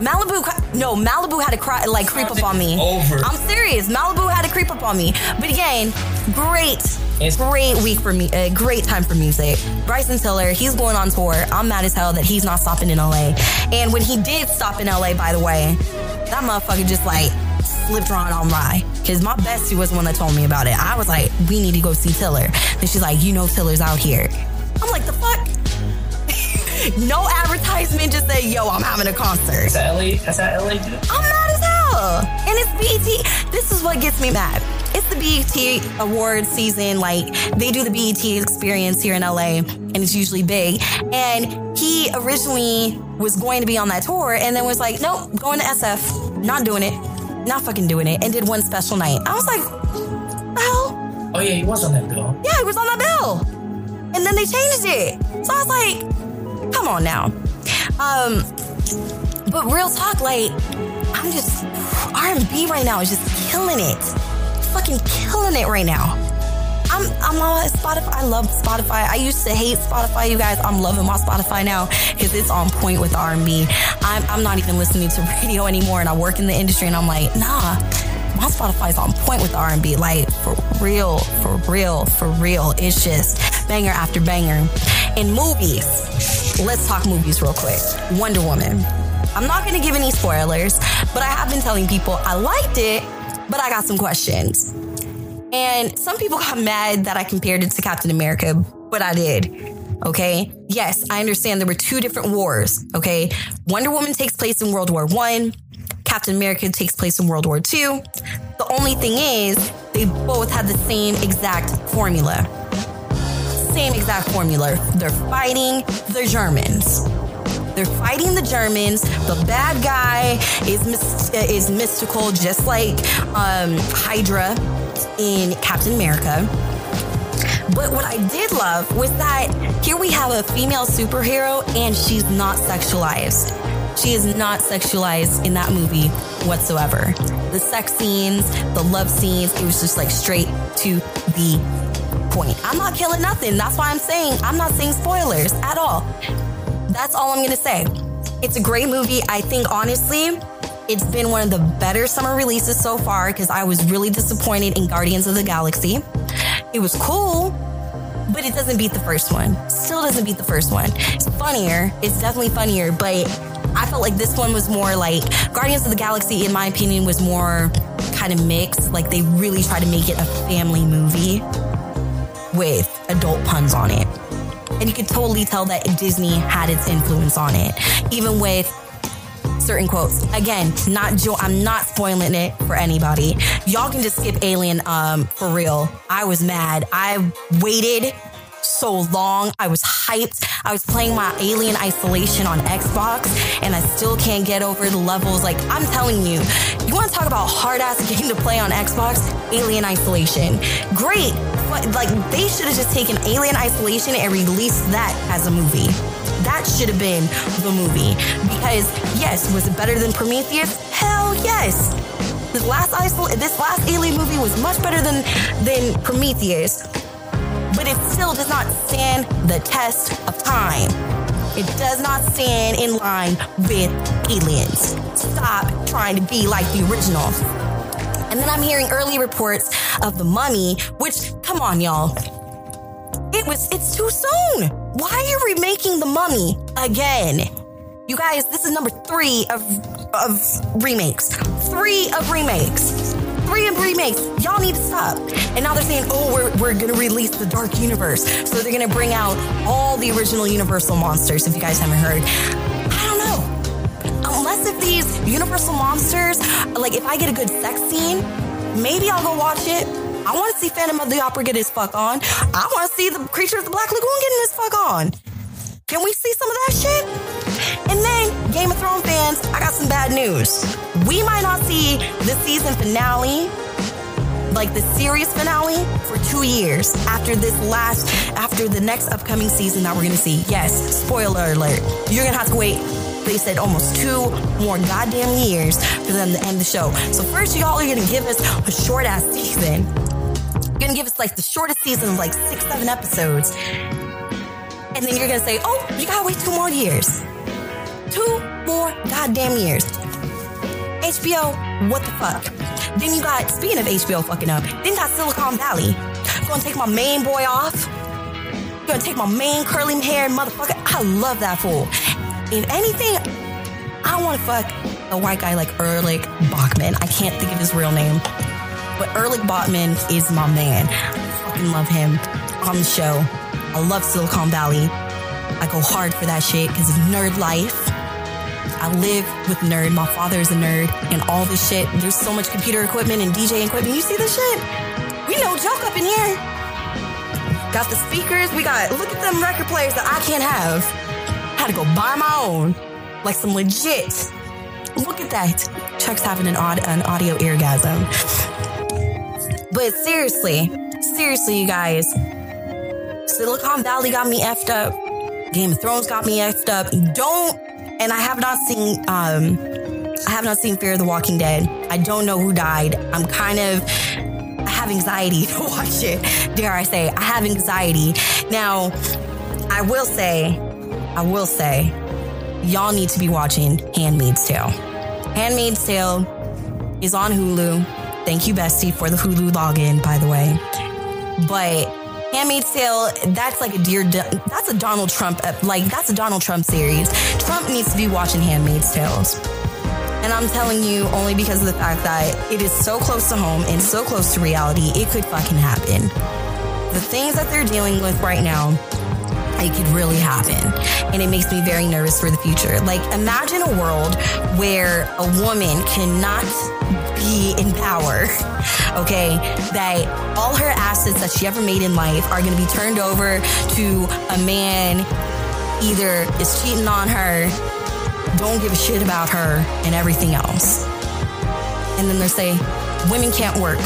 B: Malibu, no, Malibu had to cry, like creep up on me.
C: Over.
B: I'm serious. Malibu had to creep up on me. But again, great,
C: It's-
B: great week for me. A great time for music. Bryson Tiller, he's going on tour. I'm mad as hell that he's not stopping in LA. And when he did stop in LA, by the way, that motherfucker just like slipped around on by. Cause my bestie was the one that told me about it. I was like, we need to go see Tiller. And she's like, you know Tiller's out here. I'm like, the fuck? No advertisement, just say, yo, I'm having a concert.
C: that's how LA, that's how LA do it.
B: I'm mad as hell. And it's BET. This is what gets me mad. It's the BET award season. Like they do the BET experience here in LA, and it's usually big. And he originally was going to be on that tour, and then was like, nope, going to SF. Not doing it. Not fucking doing it. And did one special night. I was like, the hell?
C: Oh, yeah, he was on that bill.
B: Yeah, he was on that bill. And then they changed it. So I was like, come on now. Um, but real talk, like, I'm just R&B right now is just killing it. Fucking killing it right now. I'm I'm on Spotify. I love Spotify. I used to hate Spotify, you guys. I'm loving my Spotify now because it's on point with R&B. I'm I'm not even listening to radio anymore, and I work in the industry, and I'm like, nah, my Spotify's on point with R&B. Like for real, for real, for real. It's just banger after banger. In movies, let's talk movies real quick. Wonder Woman. I'm not gonna give any spoilers, but I have been telling people I liked it, but I got some questions. And some people got mad that I compared it to Captain America, but I did. Okay. Yes, I understand there were two different wars. Okay. Wonder Woman takes place in World War One. Captain America takes place in World War Two. The only thing is, they both had the same exact formula. Same exact formula. They're fighting the Germans. They're fighting the Germans. The bad guy is is mystical, just like um, Hydra in Captain America. But what I did love was that here we have a female superhero and she's not sexualized. She is not sexualized in that movie whatsoever. The sex scenes, the love scenes, it was just like straight to the point. I'm not killing nothing. That's why I'm saying I'm not saying spoilers at all. That's all I'm gonna say. It's a great movie. I think honestly, it's been one of the better summer releases so far because I was really disappointed in Guardians of the Galaxy. It was cool, but it doesn't beat the first one. Still doesn't beat the first one. It's funnier. It's definitely funnier, but I felt like this one was more like Guardians of the Galaxy, in my opinion, was more kind of mixed. Like they really tried to make it a family movie with adult puns on it. And you could totally tell that Disney had its influence on it, even with certain quotes. Again, not jo- I'm not spoiling it for anybody. Y'all can just skip Alien um for real. I was mad. I waited so long. I was hyped. I was playing my Alien Isolation on Xbox and I still can't get over the levels. Like I'm telling you, you want to talk about hard ass game to play on Xbox? Alien Isolation. Great. Like they should have just taken Alien Isolation and released that as a movie. That should have been the movie. Because yes, was it better than Prometheus? Hell yes. This last Isol- this last Alien movie was much better than than Prometheus, but it still does not stand the test of time. It does not stand in line with aliens. Stop trying to be like the original. And then I'm hearing early reports of the mummy, which, come on, y'all. It was, it's too soon. Why are you remaking the mummy again? You guys, this is number three of, of remakes. Three of remakes. Three of remakes. Y'all need to stop. And now they're saying, oh, we're, we're going to release the Dark Universe. So they're going to bring out all the original Universal monsters, if you guys haven't heard. I don't know unless if these universal monsters, like if I get a good sex scene, maybe I'll go watch it. I want to see Phantom of the Opera get his fuck on. I want to see the Creature of the Black Lagoon getting his fuck on. Can we see some of that shit? And then Game of Thrones fans, I got some bad news. We might not see the season finale, like the series finale, for two years after this last, after the next upcoming season that we're gonna see. Yes, spoiler alert. You're gonna have to wait they said almost two more goddamn years for them to end the show. So first, y'all are gonna give us a short ass season. You're gonna give us like the shortest season of like six, seven episodes. And then you're gonna say, oh, you gotta wait two more years. Two more goddamn years. HBO, what the fuck? Then you got, speaking of HBO fucking up, then you got Silicon Valley. Gonna take my main boy off. Gonna take my main curly haired motherfucker. I love that fool. If anything, I want to fuck a white guy like Erlich Bachman. I can't think of his real name, but Erlich Bachman is my man. I fucking love him on the show. I love Silicon Valley. I go hard for that shit because it's nerd life. I live with nerd. My father is a nerd and all this shit. There's so much computer equipment and DJ equipment. You see this shit? We no joke up in here. Got the speakers. We got, look at them record players that I can't have had to go buy my own, like some legit. Look at that. Chuck's having an, odd, an audio orgasm. But seriously, seriously, you guys, Silicon Valley got me effed up. Game of Thrones got me effed up. Don't, and I have not seen, um, I have not seen Fear of the Walking Dead. I don't know who died. I'm kind of, I have anxiety to watch it. Dare I say, I have anxiety. Now, I will say, I will say, y'all need to be watching Handmaid's Tale. Handmaid's Tale is on Hulu. Thank you, Bestie, for the Hulu login, by the way. But Handmaid's Tale, that's like a dear, that's a Donald Trump, like that's a Donald Trump series. Trump needs to be watching Handmaid's Tales. And I'm telling you only because of the fact that it is so close to home and so close to reality, it could fucking happen. The things that they're dealing with right now it could really happen. And it makes me very nervous for the future. Like, imagine a world where a woman cannot be in power, okay? That all her assets that she ever made in life are gonna be turned over to a man either is cheating on her, don't give a shit about her, and everything else. And then they say, women can't work.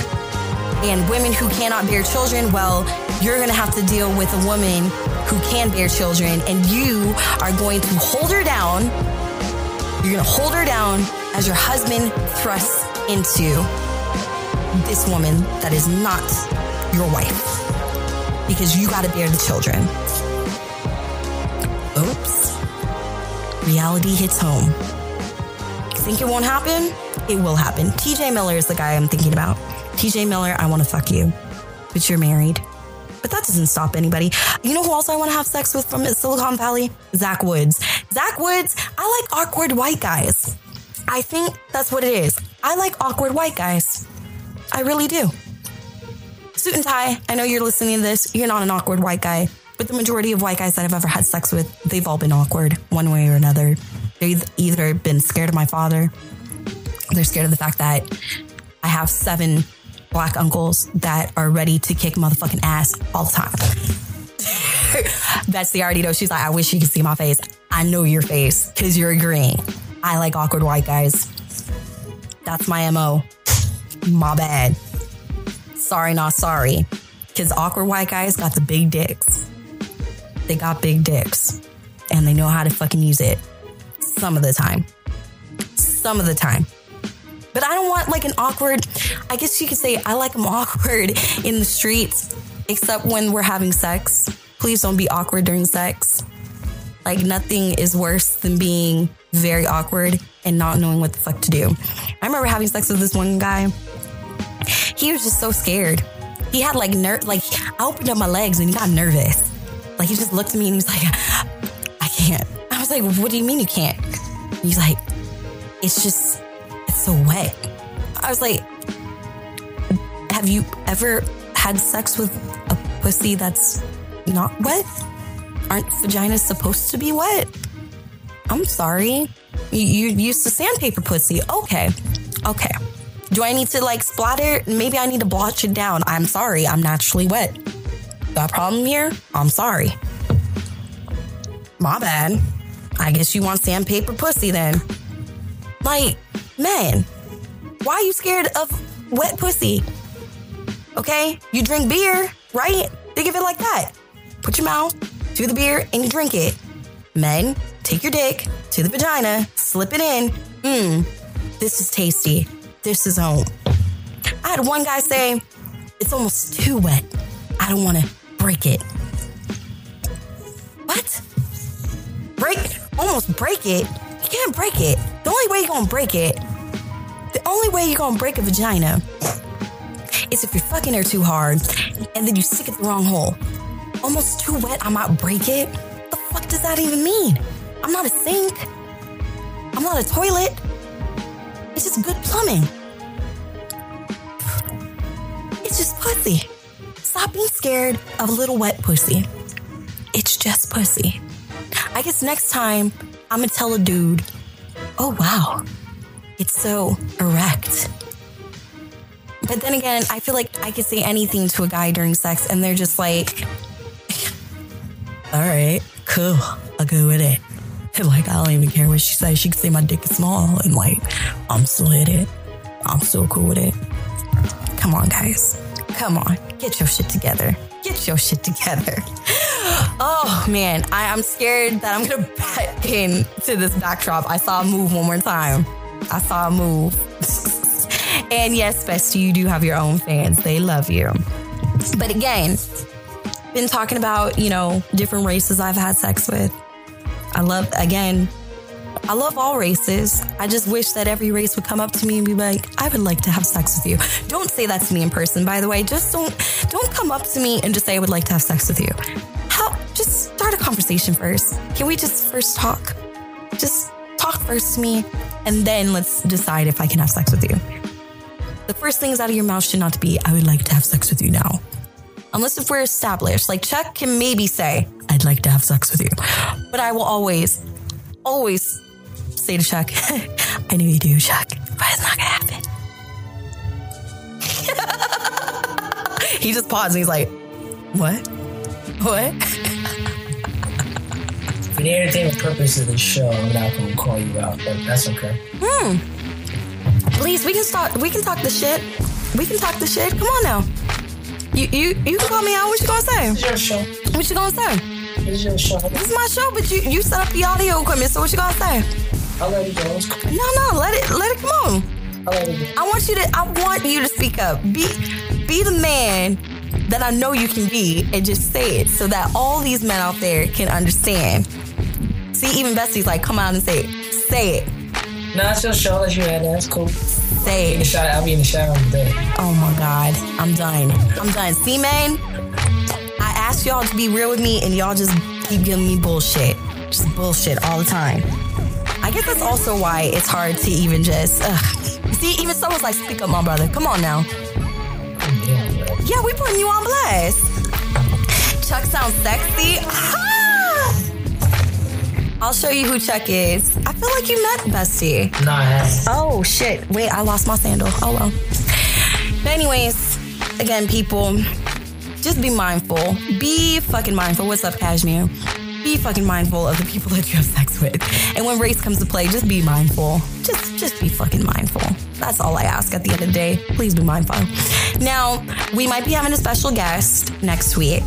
B: And women who cannot bear children, well, you're gonna have to deal with a woman who can bear children, and you are going to hold her down. You're going to hold her down as your husband thrusts into this woman that is not your wife because you got to bear the children. Oops. Reality hits home. Think it won't happen? It will happen. TJ Miller is the guy I'm thinking about. TJ Miller, I want to fuck you, but you're married. But that doesn't stop anybody. You know who else I want to have sex with from Silicon Valley? Zach Woods. Zach Woods, I like awkward white guys. I think that's what it is. I like awkward white guys. I really do. Suit and tie, I know you're listening to this. You're not an awkward white guy, but the majority of white guys that I've ever had sex with, they've all been awkward one way or another. They've either been scared of my father, they're scared of the fact that I have seven black uncles that are ready to kick motherfucking ass all the time. Betsy already knows. She's like, I wish you could see my face. I know your face because you're agreeing. I like awkward white guys. That's my MO. My bad. Sorry, not sorry. Because awkward white guys got the big dicks. They got big dicks. And they know how to fucking use it. Some of the time. Some of the time. But I don't want like an awkward, I guess you could say I like them awkward in the streets, except when we're having sex. Please don't be awkward during sex. Like nothing is worse than being very awkward and not knowing what the fuck to do. I remember having sex with this one guy. He was just so scared. He had like nerve, like I opened up my legs and he got nervous. Like he just looked at me and he was like, I can't. I was like, what do you mean you can't? He's like, it's just wet. I was like, have you ever had sex with a pussy that's not wet? Aren't vaginas supposed to be wet? I'm sorry. You, you used to sandpaper pussy. Okay. Okay. Do I need to like splatter? Maybe I need to blotch it down. I'm sorry. I'm naturally wet. Got a problem here? I'm sorry. My bad. I guess you want sandpaper pussy then. Like, man, why are you scared of wet pussy? Okay? You drink beer, right? Think of it like that. Put your mouth to the beer and you drink it. Men, take your dick to the vagina, slip it in. Mmm, this is tasty. This is home. I had one guy say, it's almost too wet. I don't want to break it. What? Break? Almost break it? You can't break it. The only way you're going to break it, the only way you're to break a vagina is if you're fucking her too hard and then you stick it the wrong hole. Almost too wet, I might break it. What the fuck does that even mean? I'm not a sink. I'm not a toilet. It's just good plumbing. It's just pussy. Stop being scared of a little wet pussy. It's just pussy. I guess next time I'm gonna tell a dude, oh wow, it's so erect. But then again, I feel like I could say anything to a guy during sex and they're just like, all right, cool, I'll go with it. Like, I don't even care what she says. She could say my dick is small and like, I'm still with it. I'm still cool with it. Come on, guys. Come on. Get your shit together. Get your shit together. Oh man, I, am scared that I'm gonna back into this backdrop. I saw a move one more time. I saw a move. and yes, Bestie, you do have your own fans. They love you. But again, been talking about, you know, different races I've had sex with. I love, again, I love all races. I just wish that every race would come up to me and be like, "I would like to have sex with you." Don't say that to me in person, by the way. Just don't don't come up to me and just say I would like to have sex with you. How just start a conversation first. Can we just first talk? Just talk first to me and then let's decide if I can have sex with you. The first things out of your mouth should not be, "I would like to have sex with you now." Unless if we're established, like Chuck can maybe say, I'd like to have sex with you. But I will always, always say to Chuck, I know you do, Chuck, but it's not gonna happen. he just paused and he's like, What? What?
C: For the entertainment purpose of the show, I'm not gonna call you out, but that's okay.
B: Hmm. Please, we can start we can talk the shit. We can talk the shit. Come on now. You you you can call me out. What you gonna say?
C: It's your show.
B: What you gonna say?
C: It's your show.
B: This is my show, but you you set up the audio equipment. So what you gonna say?
C: I'll let it go.
B: No, no, let it let it come on.
C: I'll let it go.
B: I want you to I want you to speak up. Be be the man that I know you can be and just say it so that all these men out there can understand. See, even Bessie's like, come out and say it. Say it.
C: Nah, it's your show. I'll you had that. That's cool.
B: Say
C: In the
B: it.
C: shower, I'll be in the shower today.
B: Oh my God. I'm done. I'm done. See, man? I asked y'all to be real with me and y'all just keep giving me bullshit. Just bullshit all the time. I guess that's also why it's hard to even just, ugh. See, even someone's like, speak up, my brother. Come on now.
C: Yeah.
B: Yeah, we putting you on blast. Chuck sounds sexy. Ah! I'll show you who Chuck is. I feel like you met Bestie.
C: I haven't.
B: Oh shit! Wait, I lost my sandal. Oh well. But anyways, again, people, just be mindful. Be fucking mindful. What's up, Cashmere? Be fucking mindful of the people that you have sex with. And when race comes to play, just be mindful. Just, just be fucking mindful. That's all I ask at the end of the day. Please be mindful. Now, we might be having a special guest next week.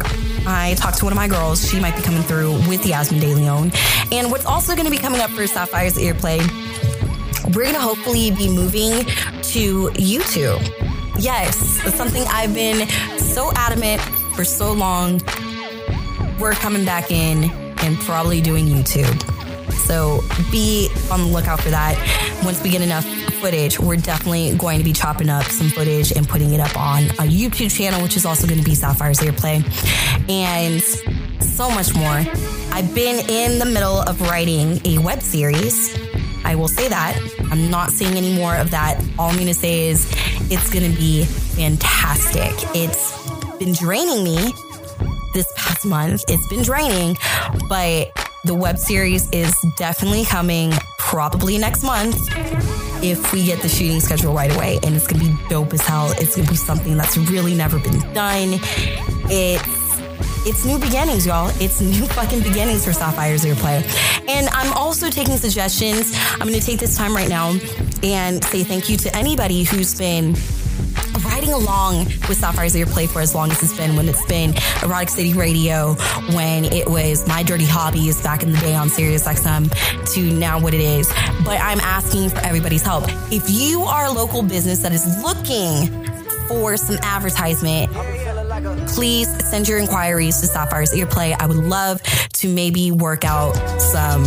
B: I talked to one of my girls. She might be coming through with Yasmine Deleon. And what's also going to be coming up for Sapphire's Earplay we're gonna hopefully be moving to YouTube. Yes, it's something I've been so adamant for so long. We're coming back in and probably doing YouTube. So be on the lookout for that. Once we get enough footage, we're definitely going to be chopping up some footage and putting it up on a YouTube channel, which is also going to be Sapphire's Earplay. And so much more. I've been in the middle of writing a web series. I will say that. I'm not saying any more of that. All I'm going to say is it's going to be fantastic. It's been draining me this past month. It's been draining, but the web series is definitely coming probably next month if we get the shooting schedule right away. And it's gonna be dope as hell. It's gonna be something that's really never been done. It's it's new beginnings, y'all. It's new fucking beginnings for Sapphire's Earplay. And I'm also taking suggestions. I'm to take this time right now and say thank you to anybody who's been riding along with Sapphire's Earplay for as long as it's been, when it's been Erotic City Radio, when it was My Dirty Hobbies back in the day on Sirius XM, to now what it is. But I'm asking for everybody's help. If you are a local business that is looking for some advertisement, please send your inquiries to Sapphire's Earplay. I would love to maybe work out some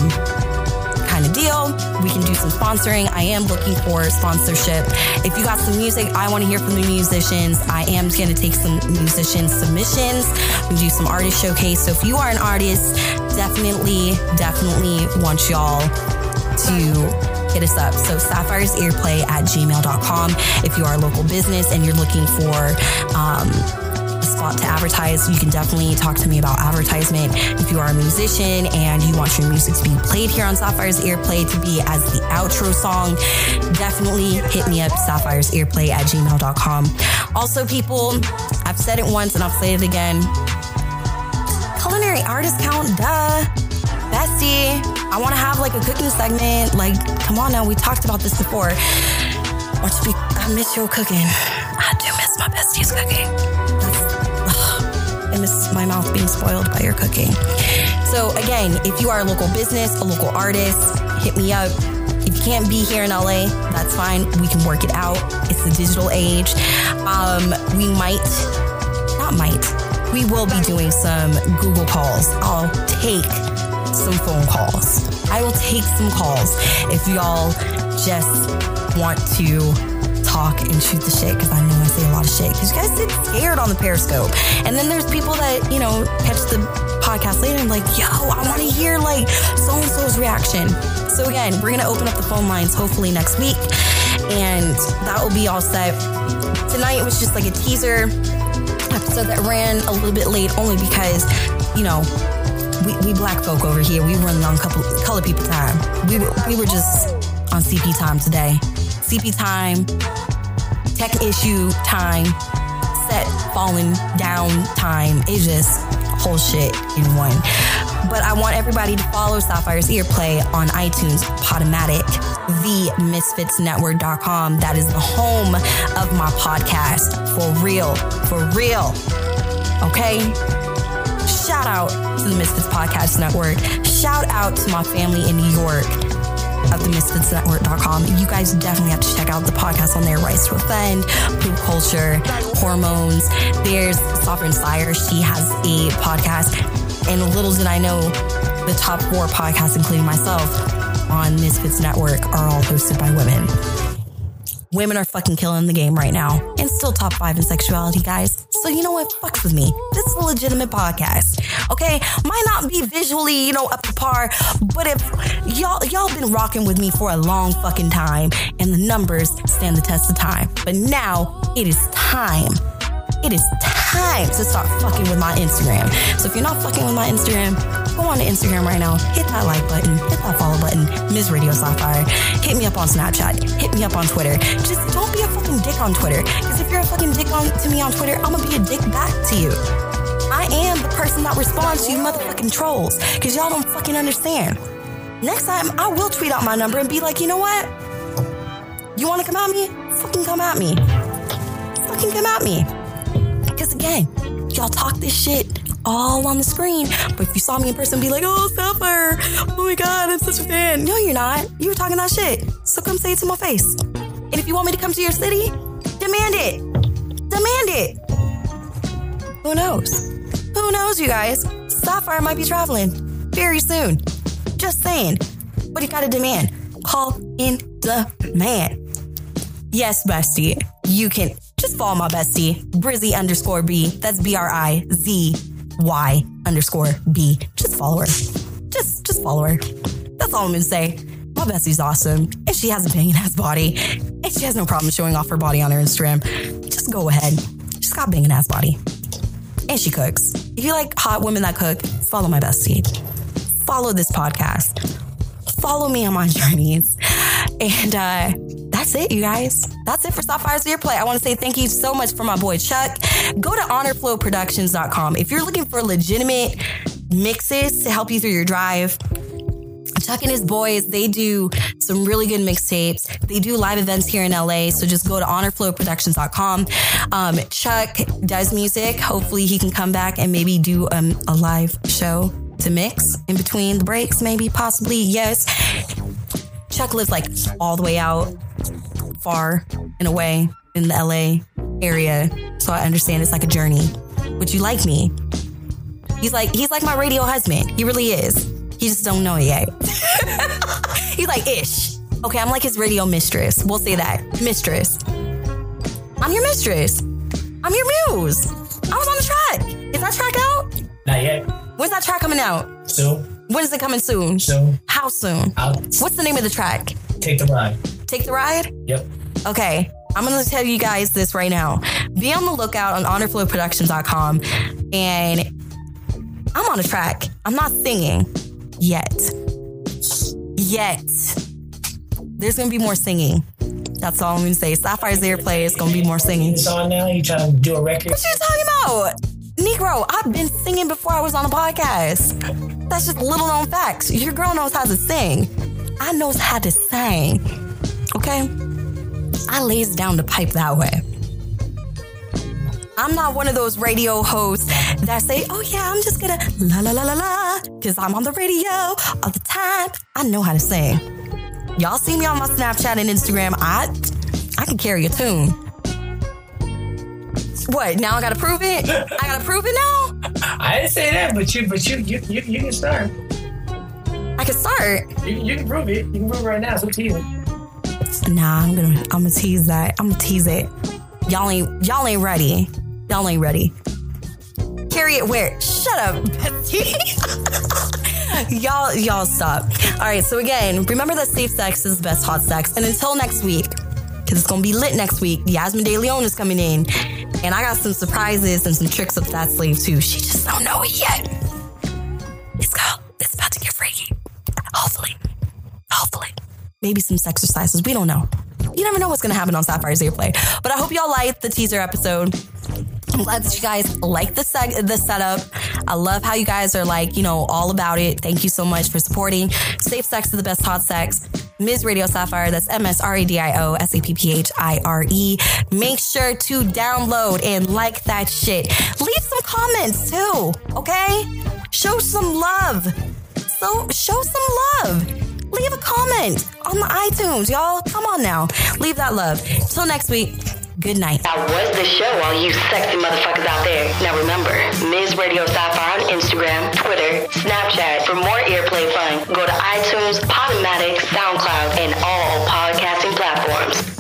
B: kind of deal. We can do some sponsoring. I am looking for sponsorship. If you got some music, I want to hear from the musicians. I am going to take some musician submissions. We do some artist showcase. So if you are an artist, definitely, definitely want y'all to hit us up. So Sapphire's Earplay at gmail.com. If you are a local business and you're looking for um, spot to advertise, you can definitely talk to me about advertisement. If you are a musician and you want your music to be played here on Sapphire's Earplay to be as the outro song, definitely hit me up, Sapphire's Earplay at gmail.com. Also, people, I've said it once and I'll say it again. Culinary artist count, duh. Bestie, I want to have like a cooking segment. Like, come on now, we talked about this before. I miss your cooking. I do miss my bestie's cooking. I miss my mouth being spoiled by your cooking. So again, if you are a local business, a local artist, hit me up. If you can't be here in LA, that's fine. We can work it out. It's the digital age. Um, we might, not might, we will be doing some Google calls. I'll take some phone calls. I will take some calls if y'all just want to talk and shoot the shit because I know I say a lot of shit because you guys get scared on the Periscope. And then there's people that, you know, catch the podcast later and like, yo, I want to hear like so and so's reaction. So again, we're going to open up the phone lines hopefully next week and that will be all set. Tonight was just like a teaser episode that ran a little bit late only because, you know, we, we black folk over here, we run on couple color people time. We we were just on CP time today. CP time, tech issue time, set falling down time. It's just whole shit in one. But I want everybody to follow Sapphire's Earplay on iTunes, Podomatic, themisfitsnetwork.com. That is the home of my podcast. For real. For real. Okay? Shout out to the Misfits Podcast Network. Shout out to my family in New York at the misfitsnetwork.com. You guys definitely have to check out the podcast on there, Rights to Offend, Poop Culture, Hormones. There's Sovereign Sire. She has a podcast. And little did I know, the top four podcasts, including myself, on Misfits Network are all hosted by women. Women are fucking killing the game right now and still top five in sexuality, guys. So you know what? Fuck with me. This is a legitimate podcast. Okay. Might not be visually, you know, up to par, but if y'all, y'all been rocking with me for a long fucking time and the numbers stand the test of time. But now it is time. It is time to start fucking with my Instagram. So if you're not fucking with my Instagram, go on to Instagram right now. Hit that like button. Hit that follow button. Ms. Radio Sapphire. Hit me up on Snapchat. Hit me up on Twitter. Just don't be a fucking dick on Twitter. Because if you're a fucking dick on to me on Twitter, I'm gonna be a dick back to you. I am the person that responds to you motherfucking trolls. Because y'all don't fucking understand. Next time, I will tweet out my number and be like, you know what? You wanna come at me? Fucking come at me. Fucking come at me. Y'all talk this shit all on the screen. But if you saw me in person, be like, oh, Sapphire. Oh my God, I'm such a fan. No, you're not. You were talking that shit. So come say it to my face. And if you want me to come to your city, demand it. Demand it. Who knows? Who knows, you guys? Sapphire might be traveling very soon. Just saying. But you gotta demand. Call in demand. Yes, bestie. You can just follow my bestie, Brizzy underscore B. That's B R I Z Y underscore B. Just follow her. Just just follow her. That's all I'm gonna say. My bestie's awesome, and she has a banging ass body, and she has no problem showing off her body on her Instagram. Just go ahead. She's got a banging ass body, and she cooks. If you like hot women that cook, follow my bestie. Follow this podcast. Follow me on my journeys, and uh, that's it, you guys. That's it for Sapphire's Earplay. I want to say thank you so much for my boy Chuck. Go to honorflowproductions.com. If you're looking for legitimate mixes to help you through your drive, Chuck and his boys, they do some really good mixtapes. They do live events here in LA. So just go to honorflowproductions.com. Um, Chuck does music. Hopefully he can come back and maybe do um, a live show to mix in between the breaks, maybe, possibly. Yes. Chuck lives like all the way out far and away in the LA area. So I understand it's like a journey. Would you like me? He's like he's like my radio husband. He really is. He just don't know it yet. he's like ish. Okay, I'm like his radio mistress. We'll say that. Mistress. I'm your mistress. I'm your muse. I was on the track. Is that track out?
C: Not yet.
B: When's that track coming out?
C: Soon.
B: When is it coming soon?
C: Soon.
B: How soon?
C: I'll
B: What's the name of the track?
C: take the ride.
B: Take the ride?
C: Yep.
B: Okay, I'm gonna tell you guys this right now. Be on the lookout on honorflowproductions.com. And I'm on a track. I'm not singing yet. Yet. There's gonna be more singing. That's all I'm gonna say. Sapphire's Earplay is gonna be more singing.
C: It's on now. You trying to do a record?
B: What you talking about? Negro, I've been singing before I was on the podcast. That's just little known facts. Your girl knows how to sing. I knows how to sing. Okay? I lays down the pipe that way. I'm not one of those radio hosts that say, oh yeah, I'm just gonna la la la la la, because I'm on the radio all the time. I know how to sing. Y'all see me on my Snapchat and Instagram. I I can carry a tune. What? Now I gotta prove it? I gotta prove it now?
C: I didn't say that, but you, but you, you, you, you can start.
B: I can start.
C: You, you can prove it. You can prove it right now. Up to you.
B: Nah, I'm gonna I'm gonna tease that. I'm gonna tease it. Y'all ain't y'all ain't ready. Y'all ain't ready. Carry it where? Shut up, Betsy. y'all y'all stop. All right. So again, remember that safe sex is the best hot sex. And until next week, because it's gonna be lit next week. Yasmine Deleon is coming in, and I got some surprises and some tricks up that sleeve too. She just don't know it yet. It's go. It's about to get freaky. Hopefully. Hopefully. Maybe some sex exercises. We don't know. You never know what's going to happen on Sapphire's Earplay. But I hope y'all liked the teaser episode. I'm glad that you guys like the seg- the setup. I love how you guys are like, you know, all about it. Thank you so much for supporting. Safe sex is the best hot sex. Ms. Radio Sapphire, that's M S R A D I O S A P P H I R E. Make sure to download and like that shit. Leave some comments too, okay? Show some love. So show some love. Leave a comment on the iTunes, y'all. Come on now. Leave that love. Till next week. Good night.
F: That was the show, all you sexy motherfuckers out there. Now remember, Ms. Radio Sapphire on Instagram, Twitter, Snapchat. For more earplay fun, go to iTunes, Podomatic, SoundCloud, and all podcasting platforms.